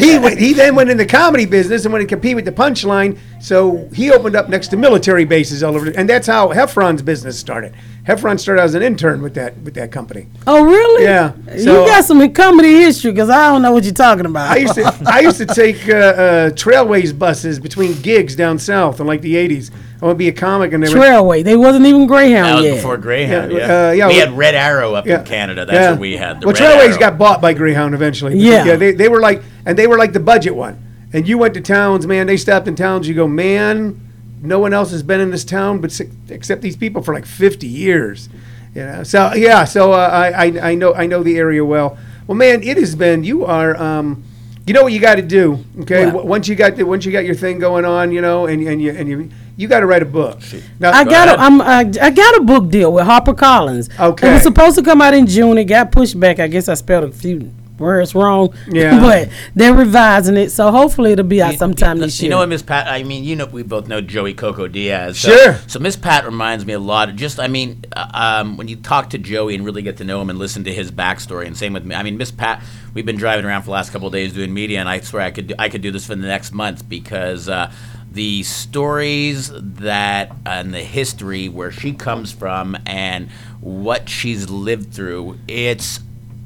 he went, he then went in the comedy business and went to compete with the Punchline. So he opened up next to military bases all over, and that's how Heffron's business started. Heffron started as an intern with that with that company. Oh, really? Yeah, you got some comedy history because I don't know what you're talking about. I used to I used to take uh, uh, trailways buses between gigs down south in like the '80s. I would be a comic, and they were Trailway. They wasn't even Greyhound That was yet. before Greyhound. Yeah, Yeah, uh, yeah, we we- had Red Arrow up Yeah. in Canada. That's Yeah. what we had. The well, Red Trailways Arrow. got bought by Greyhound eventually. But Yeah. yeah. They, they were like, and they were like the budget one. And you went to towns, man. They stopped in towns. You go, man. No one else has been in this town, but si- except these people for like 50 years. You know. So yeah. So uh, I, I I know I know the area well. Well, man, it has been. You are. Um, you know what you got to do, okay? What? Once you got the, once you got your thing going on, you know, and and you and you you got to write a book. Now, I got ahead. a, I'm, I, I got a book deal with HarperCollins. Okay. It was supposed to come out in June. It got pushed back. I guess I spelled a few words wrong. Yeah. but they're revising it, so hopefully it'll be out You- sometime you, this you know what, Miss Pat? I mean, you know, we both know Joey Coco Diaz. So, Sure. So Miss Pat reminds me a lot of just. I mean, uh, um, when you talk to Joey and really get to know him and listen to his backstory, and same with me. I mean, Miss Pat. We've been driving around for the last couple of days doing media, and I swear I could do, I could do this for the next month because. Uh, the stories that and the history where she comes from and what she's lived through it's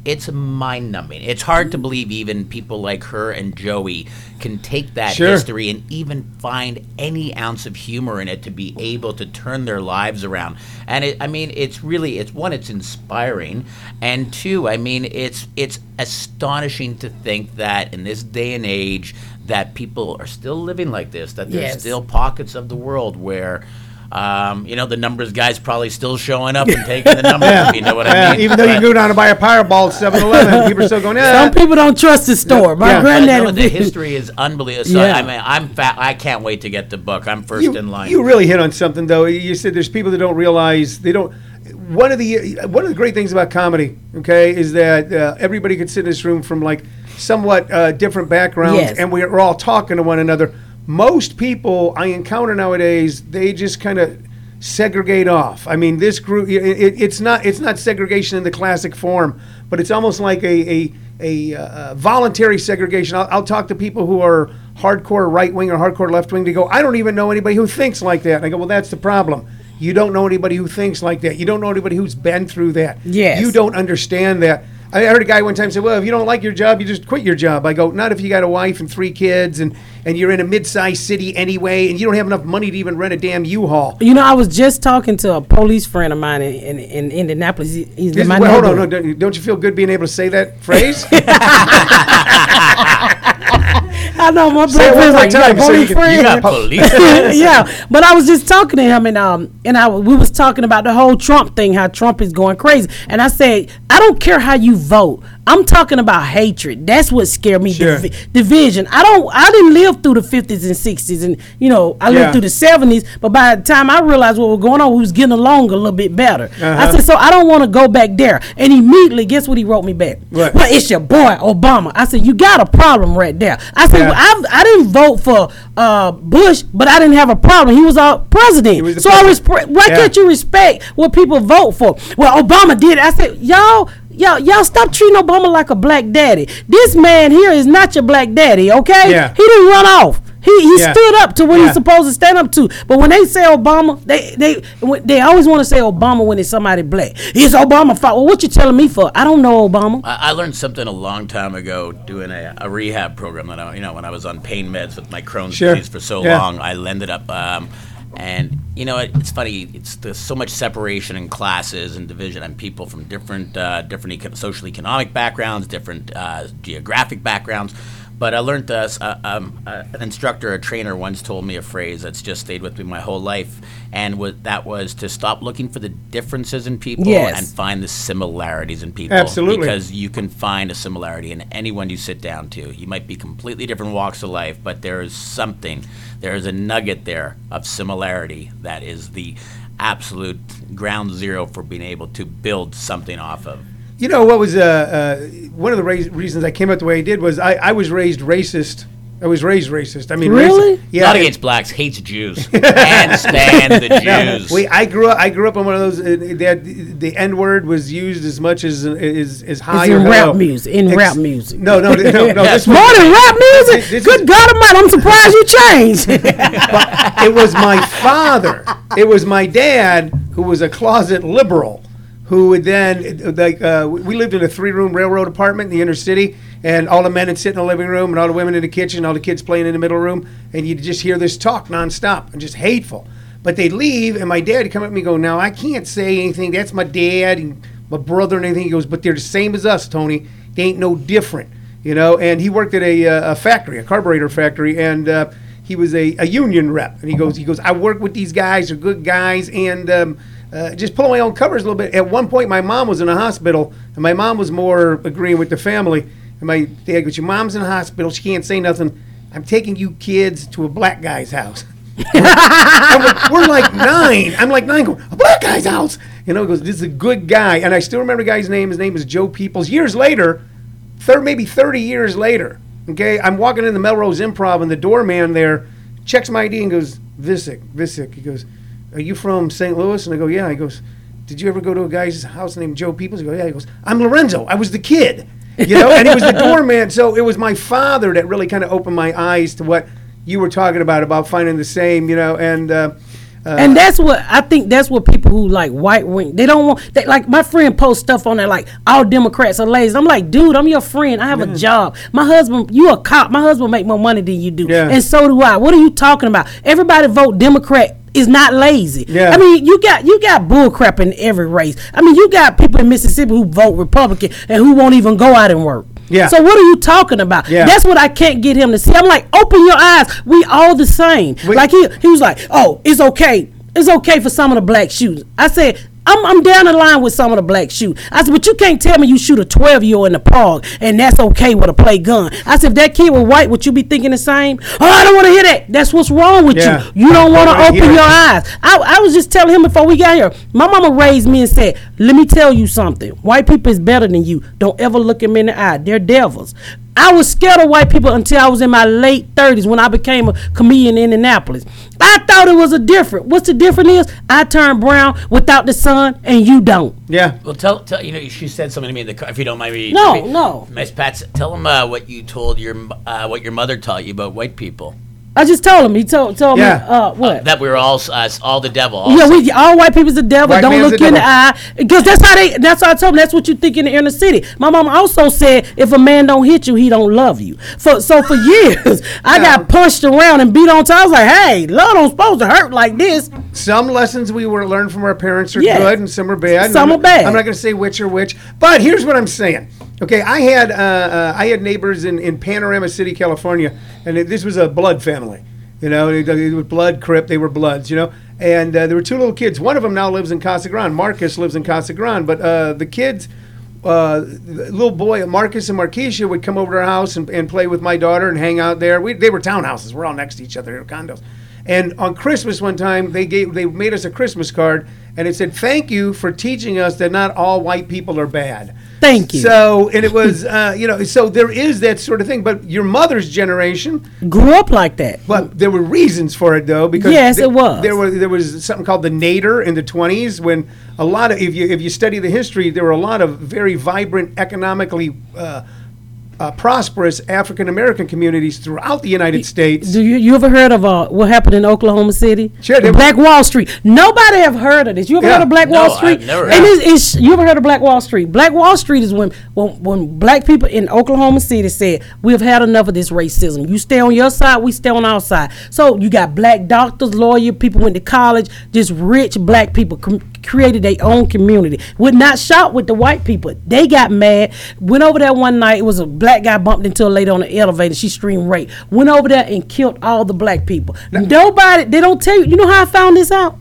it's mind numbing. It's hard to believe even people like her and Joey can take that Sure. history and even find any ounce of humor in it to be able to turn their lives around. And it, I mean, it's really it's one, it's inspiring, and two, I mean, it's it's astonishing to think that in this day and age that people are still living like this. That there's Yes. still pockets of the world where. Um, you know the numbers guys probably still showing up and taking the numbers. if you know what Yeah, I mean? even though you But- go down to buy a Powerball at 7-Eleven, people are still going, yeah. Some people don't trust the store. My Yeah. But no, the history is unbelievable. So, Yeah. I mean, I'm fat. I can't wait to get the book. I'm first you, in line. you really hit on something though. You said there's people that don't realize they don't. One of the one of the great things about comedy, okay, is that uh, everybody could sit in this room from like somewhat uh, different backgrounds, Yes. and we're all talking to one another. Most people I encounter nowadays, they just kind of segregate off. I mean, this group, it, it, it's not it's not segregation in the classic form, but it's almost like a a, a uh, voluntary segregation. I'll, I'll talk to people who are hardcore right wing or hardcore left wing to go. I don't even know anybody who thinks like that. And I go, well, that's the problem. You don't know anybody who thinks like that. You don't know anybody who's been through that. Yes. You don't understand that. I heard a guy one time say, "Well, if you don't like your job, you just quit your job." I go, "Not if you got a wife and three kids, and and you're in a mid-sized city anyway, and you don't have enough money to even rent a damn U-Haul." You know, I was just talking to a police friend of mine in, in, in Indianapolis. He- He's This in is- my well, hold on, neighborhood. no, don't, don't you feel good being able to say that phrase? I know my Say it black one friend's more like, you got a so you police can- friend? you got police. yeah, but I was just talking to him, and um, and I we was talking about the whole Trump thing, how Trump is going crazy, and I said, I don't care how you vote. I'm talking about hatred. That's what scared me. Sure. divi- division. I don't. I didn't live through the 50s and 60s, and you know, I lived Yeah. through the 70s. But by the time I realized what was going on, we was getting along a little bit better. I Uh-huh. said, so I don't want to go back there. And immediately, guess what he wrote me back? What? Well, it's your boy Obama. I said, you got a problem right there. I said, Yeah. well, I've, I didn't vote for uh, Bush, but I didn't have a problem. He was our president. was so I president. respect. Why Yeah. can't you respect what people vote for? Well, Obama did. it. I said, y'all. Y'all, y'all stop treating Obama like a black daddy. This man here is not your black daddy, okay? Yeah. He didn't run off. He, he Yeah. stood up to what Yeah. he's supposed to stand up to. But when they say Obama, they they they always want to say Obama when it's somebody black. It's Obama fault. Well, what you telling me for? I don't know Obama. I, I learned something a long time ago doing a, a rehab program that I, you know when I was on pain meds with my Crohn's Sure. disease for so Yeah. long. I ended up, um, and you know it, it's funny. It's there's so much separation in classes and division and people from different uh, different eco- social economic backgrounds, different uh, geographic backgrounds. But I learned this. Uh, um, uh, an instructor, a trainer, once told me a phrase that's just stayed with me my whole life, and wa- that was to stop looking for the differences in people Yes. and find the similarities in people. Absolutely. Because you can find a similarity in anyone you sit down to. You might be completely different walks of life, but there is something, there is a nugget there of similarity that is the absolute ground zero for being able to build something off of. You know what was uh, uh, one of the rais- reasons I came out the way I did was I, I was raised racist I was raised racist. I mean, Really? racist. Yeah. Not and- against blacks, hates Jews. Can't stand the Jews. We, I grew up. I grew up on one of those. Uh, that the N word was used as much as as, as high It's or in rap low. music. In Ex- rap music. No, no, no, no. this More than rap music. This- this Good is- God Almighty! I'm surprised you changed. it was my father. It was my dad who was a closet liberal, who would then like uh, we lived in a three-room railroad apartment in the inner city, and all the men would sit in the living room, and all the women in the kitchen, all the kids playing in the middle room, and you'd just hear this talk nonstop and just hateful. But they'd leave, and my dad would come to me and go, "Now I can't say anything. That's my dad and my brother and anything." He goes, "But they're the same as us, Tony. They ain't no different." You know, and he worked at a, uh, a factory, a carburetor factory, and uh, he was a, a union rep. And he goes, he goes, I work with these guys, they're good guys, and um, uh, just pull my own covers a little bit. At one point, my mom was in a hospital, and my mom was more agreeing with the family. And my dad goes, Your mom's in a hospital, she can't say nothing. I'm taking you kids to a black guy's house. Like, we're like nine. I'm like nine going, a black guy's house. You know, he goes, this is a good guy. And I still remember the guy's name. His name is Joe Peoples. Years later, thir- maybe 30 years later, okay, I'm walking in the Melrose Improv and the doorman there checks my ID and goes, Visick, Visick. He goes, are you from St. Louis? And I go, yeah. He goes, did you ever go to a guy's house named Joe Peoples? I go, yeah. He goes, I'm Lorenzo. I was the kid. You know, and he was the doorman. So it was my father that really kind of opened my eyes to what you were talking about, about finding the same, you know, and, uh, and that's what I think. That's what people who like white wing. They don't want. They, like my friend post stuff on there like all Democrats are lazy. I'm like, dude, I'm your friend. I have a job. My husband, you a cop. My husband make more money than you do, Yeah. and so do I. What are you talking about? Everybody vote Democrat is not lazy. Yeah. I mean, you got you got bull crap in every race. I mean, you got people in Mississippi who vote Republican and who won't even go out and work. Yeah. So what are you talking about? Yeah. That's what I can't get him to see. I'm like, open your eyes. We all the same. We- like he he was like, oh, it's okay. It's okay for some of the black shoes. I said, I'm, I'm down the line with some of the black shoot. I said, but you can't tell me you shoot a 12 year old in the park and that's okay with a play gun. I said, if that kid was white, would you be thinking the same? Oh, I don't want to hear that. That's what's wrong with Yeah. you. You don't want to open your eyes. I, I was just telling him before we got here. My mama raised me and said, let me tell you something. White people is better than you. Don't ever look them in the eye. They're devils. I was scared of white people until I was in my late 30s when I became a comedian in Indianapolis. I thought it was a different. What's the difference is I turned brown without the sun and you don't. yeah. Well, tell, tell you know she said something to me in the car. If you don't mind me, No, if you- no. Miss Pat, tell them uh, what you told your uh, what your mother taught you about white people. I just told him. He told told Yeah. me uh, what? That we were all uh, all the devil. All Yeah, we all white people's the devil. White Don't man's look the in the devil. eye because that's how they. That's how I told them. That's what you think in the inner city. My mom also said, if a man don't hit you, he don't love you. For so for years, I got punched around and beat on top. I was like, hey, love don't supposed to hurt like this. Some lessons we were learned from our parents are Yeah. good, and some are bad. Some I'm are bad. I'm not going to say which are which, but here's what I'm saying. Okay, I had uh, uh, I had neighbors in, in Panorama City, California, and it, this was a blood family. You know, it, it was blood crypt. They were bloods. You know, and uh, there were two little kids. One of them now lives in Casa Grande. Marcus lives in Casa Grande, but uh, the kids. Uh, little boy Marcus and Marquisha would come over to our house and, and play with my daughter and hang out there. We, they were townhouses. We're all next to each other. They were condos. And on Christmas one time, they gave they made us a Christmas card, and it said, "Thank you for teaching us that not all white people are bad." Thank you. So, and it was, uh, you know, so there is that sort of thing. But your mother's generation, Grew up like that. but there were reasons for it though, because Yes, th- it was. There were there was something called the nadir in the twenties when a lot of if you if you study the history, there were a lot of very vibrant, economically uh, uh, prosperous African American communities throughout the United States. Do you you ever heard of uh, what happened in Oklahoma City? Sure, they- Black Wall Street. Nobody have heard of this. You ever Yeah. heard of Black No, Wall I've Street? never And heard. it's, it's you ever heard of Black Wall Street? Black Wall Street is when when when black people in Oklahoma City said we've had enough of this racism. You stay on your side, we stay on our side. So you got black doctors, lawyer, people went to college, just rich black people com- created their own community. Would not shop with the white people. They got mad. Went over there one night. It was a black guy bumped into a lady on the elevator. She screamed rape. Went over there and killed all the black people. Nobody. They don't tell you. You know how I found this out?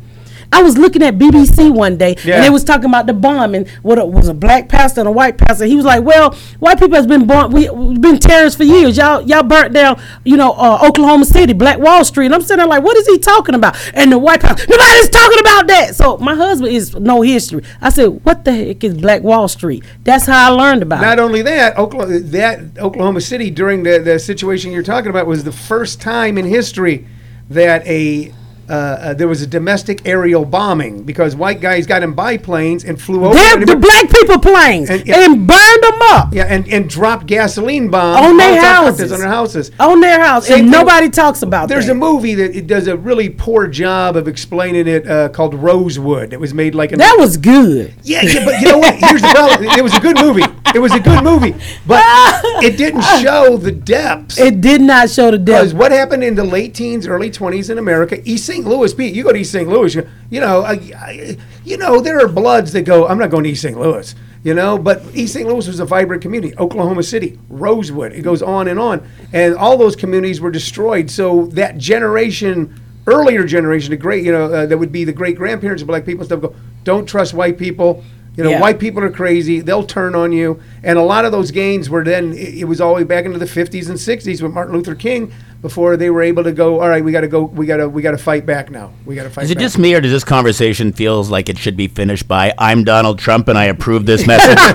I was looking at BBC one day, Yeah. and they was talking about the bombing. What it was a black pastor and a white pastor. He was like, "Well, white people has been born. We we've been terrorists for years. Y'all y'all burnt down, you know, uh, Oklahoma City, Black Wall Street." And I'm sitting there like, "What is he talking about?" And the white pastor, nobody's talking about that. So my husband is no history. I said, "What the heck is Black Wall Street?" That's how I learned about Not it. only that, Oklahoma, that Oklahoma City during the, the situation you're talking about was the first time in history that a uh, uh, there was a domestic aerial bombing because white guys got in biplanes and flew over They're the black people planes And- and, burned them up yeah, and, and dropped gasoline bombs on their houses. on their houses. On their house, Same and thing- nobody talks about There's that. a movie that it does a really poor job of explaining it uh, called Rosewood. It was made like in that was good. Yeah, yeah, but you know what? Here's the problem. It was a good movie. It was a good movie, but it didn't show the depths. It did not show the Because what happened in the late teens, early 20s in America, East St. Louis, Pete, you go to East St. Louis, you, you know, I, I, you know, there are bloods that go, I'm not going to East St. Louis, you know, but East St. Louis was a vibrant community. Oklahoma City, Rosewood, it goes on and on. And all those communities were destroyed. So that generation, earlier generation, the great, you know, uh, that would be the great grandparents of black people and stuff, go, don't trust white people. You know, Yeah. white people are crazy. They'll turn on you. And a lot of those gains were then, it, it was all the way back into the 50s and 60s with Martin Luther King before they were able to go, all right, we got to go, we got to, we got to fight back now. We got to fight Is it back. just me, or does this conversation feels like it should be finished by "I'm Donald Trump and I approve this message"?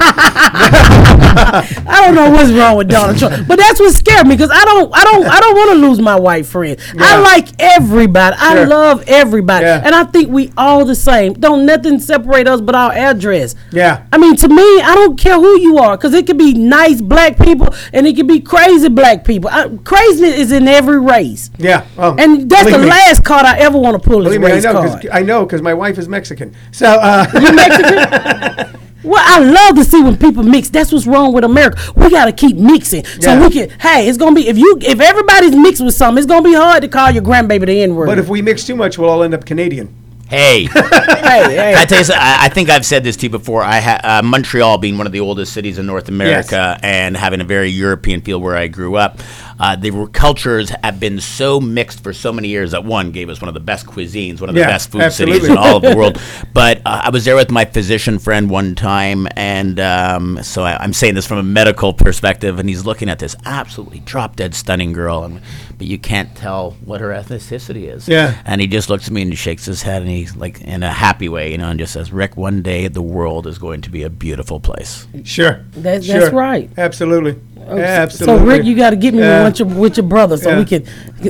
I don't know what's wrong with Donald Trump, but that's what scared me because I don't, I don't, I don't want to lose my white friend. I like everybody. I Sure. love everybody, Yeah. and I think we all the same. Don't nothing separate us but our address. Yeah. I mean, to me, I don't care who you are because it could be nice black people and it could be crazy black people. I, craziness is in every race. Yeah. Oh, And that's the me. last card I ever want to pull is Believe me, I race know, card. cause, I know, because my wife is Mexican. So, uh, you Mexican. Well, I love to see when people mix. That's what's wrong with America. We got to keep mixing, so Yeah. we can. Hey, it's gonna be if you if everybody's mixed with something, it's gonna be hard to call your grandbaby the N word. but if we mix too much, we'll all end up Canadian. hey, hey, hey, I tell you, something, I, I think I've said this to you before. I ha- uh, Montreal being one of the oldest cities in North America and having a very European feel where I grew up. Uh, the cultures have been so mixed for so many years that one gave us one of the best cuisines, one of the Yeah, best food absolutely. cities in all of the world. But uh, I was there with my physician friend one time, and um, so I, I'm saying this from a medical perspective, and he's looking at this absolutely drop dead stunning girl, and, but you can't tell what her ethnicity is. Yeah. And he just looks at me and he shakes his head, and he's like in a happy way, you know, and just says, "Rick, one day the world is going to be a beautiful place." Sure. That's- sure. that's right. Absolutely. So Absolutely. Rick, you got to get me Yeah. with your with your brother so Yeah. we can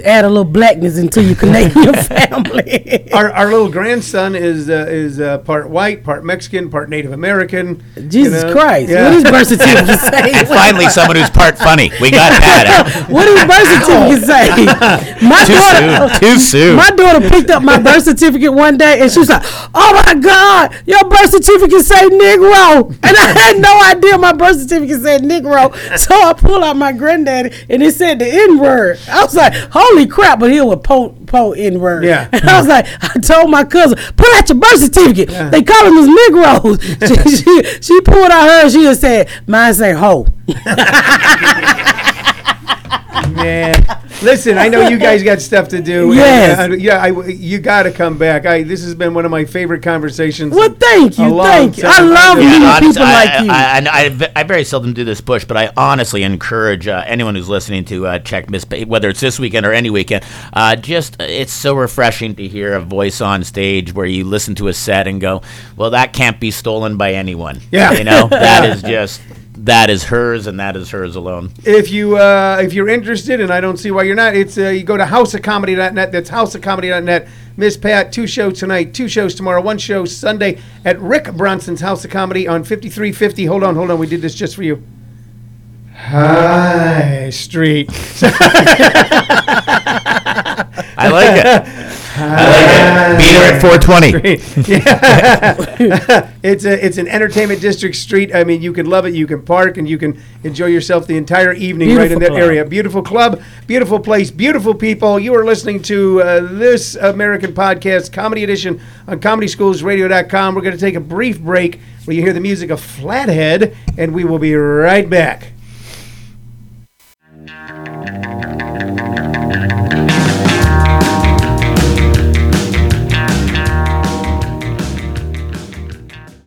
add a little blackness into your Canadian family. our, our little grandson is uh, is uh, part white, part Mexican, part Native American. you Jesus know? Christ, Yeah. what does birth certificate say? And finally, someone who's part funny. We got that. What does birth certificate say? My Too daughter, soon. Too soon. My daughter picked up my birth certificate one day and she was like, "Oh my God, your birth certificate say Negro," and I had no idea my birth certificate said Negro. So I pulled out my granddaddy and it said the N word. I was like, "Holy crap!" But he was po po N word. Yeah. And I was like, I told my cousin, "Pull out your birth certificate. Yeah. They call them as Negroes." she, she she pulled out hers. And she just said, "Mine say ho." Man, listen, I know you guys got stuff to do. and, Yes. uh, yeah, I, you got to come back. I, this has been one of my favorite conversations. Well, thank A you, long thank you. I time. love Yeah, meeting honest- people I, like you. I, I, I, ve- I very seldom do this push, but I honestly encourage uh, anyone who's listening to uh, check Miss, Pa- whether it's this weekend or any weekend. Uh, just it's so refreshing to hear a voice on stage where you listen to a set and go, "Well, that can't be stolen by anyone." Yeah. you know that is just that is hers and that is hers alone. If you uh, if you're interested, and I don't see why you're not, it's uh, you go to houseofcomedy.net. That's houseofcomedy.net. Miss Pat, two shows tonight, two shows tomorrow, one show Sunday at Rick Bronson's House of Comedy on 5350. Hold on, hold on. We did this just for you. High Street. I like it. I like it. Beat her at 420. yeah. it's a it's an entertainment district street. I mean, you can love it. You can park and you can enjoy yourself the entire evening right in that club. area. Beautiful club, beautiful place, beautiful people. You are listening to uh, this American podcast, Comedy Edition, on ComedySchoolsRadio.com. We're going to take a brief break where you hear the music of Flathead, and we will be right back.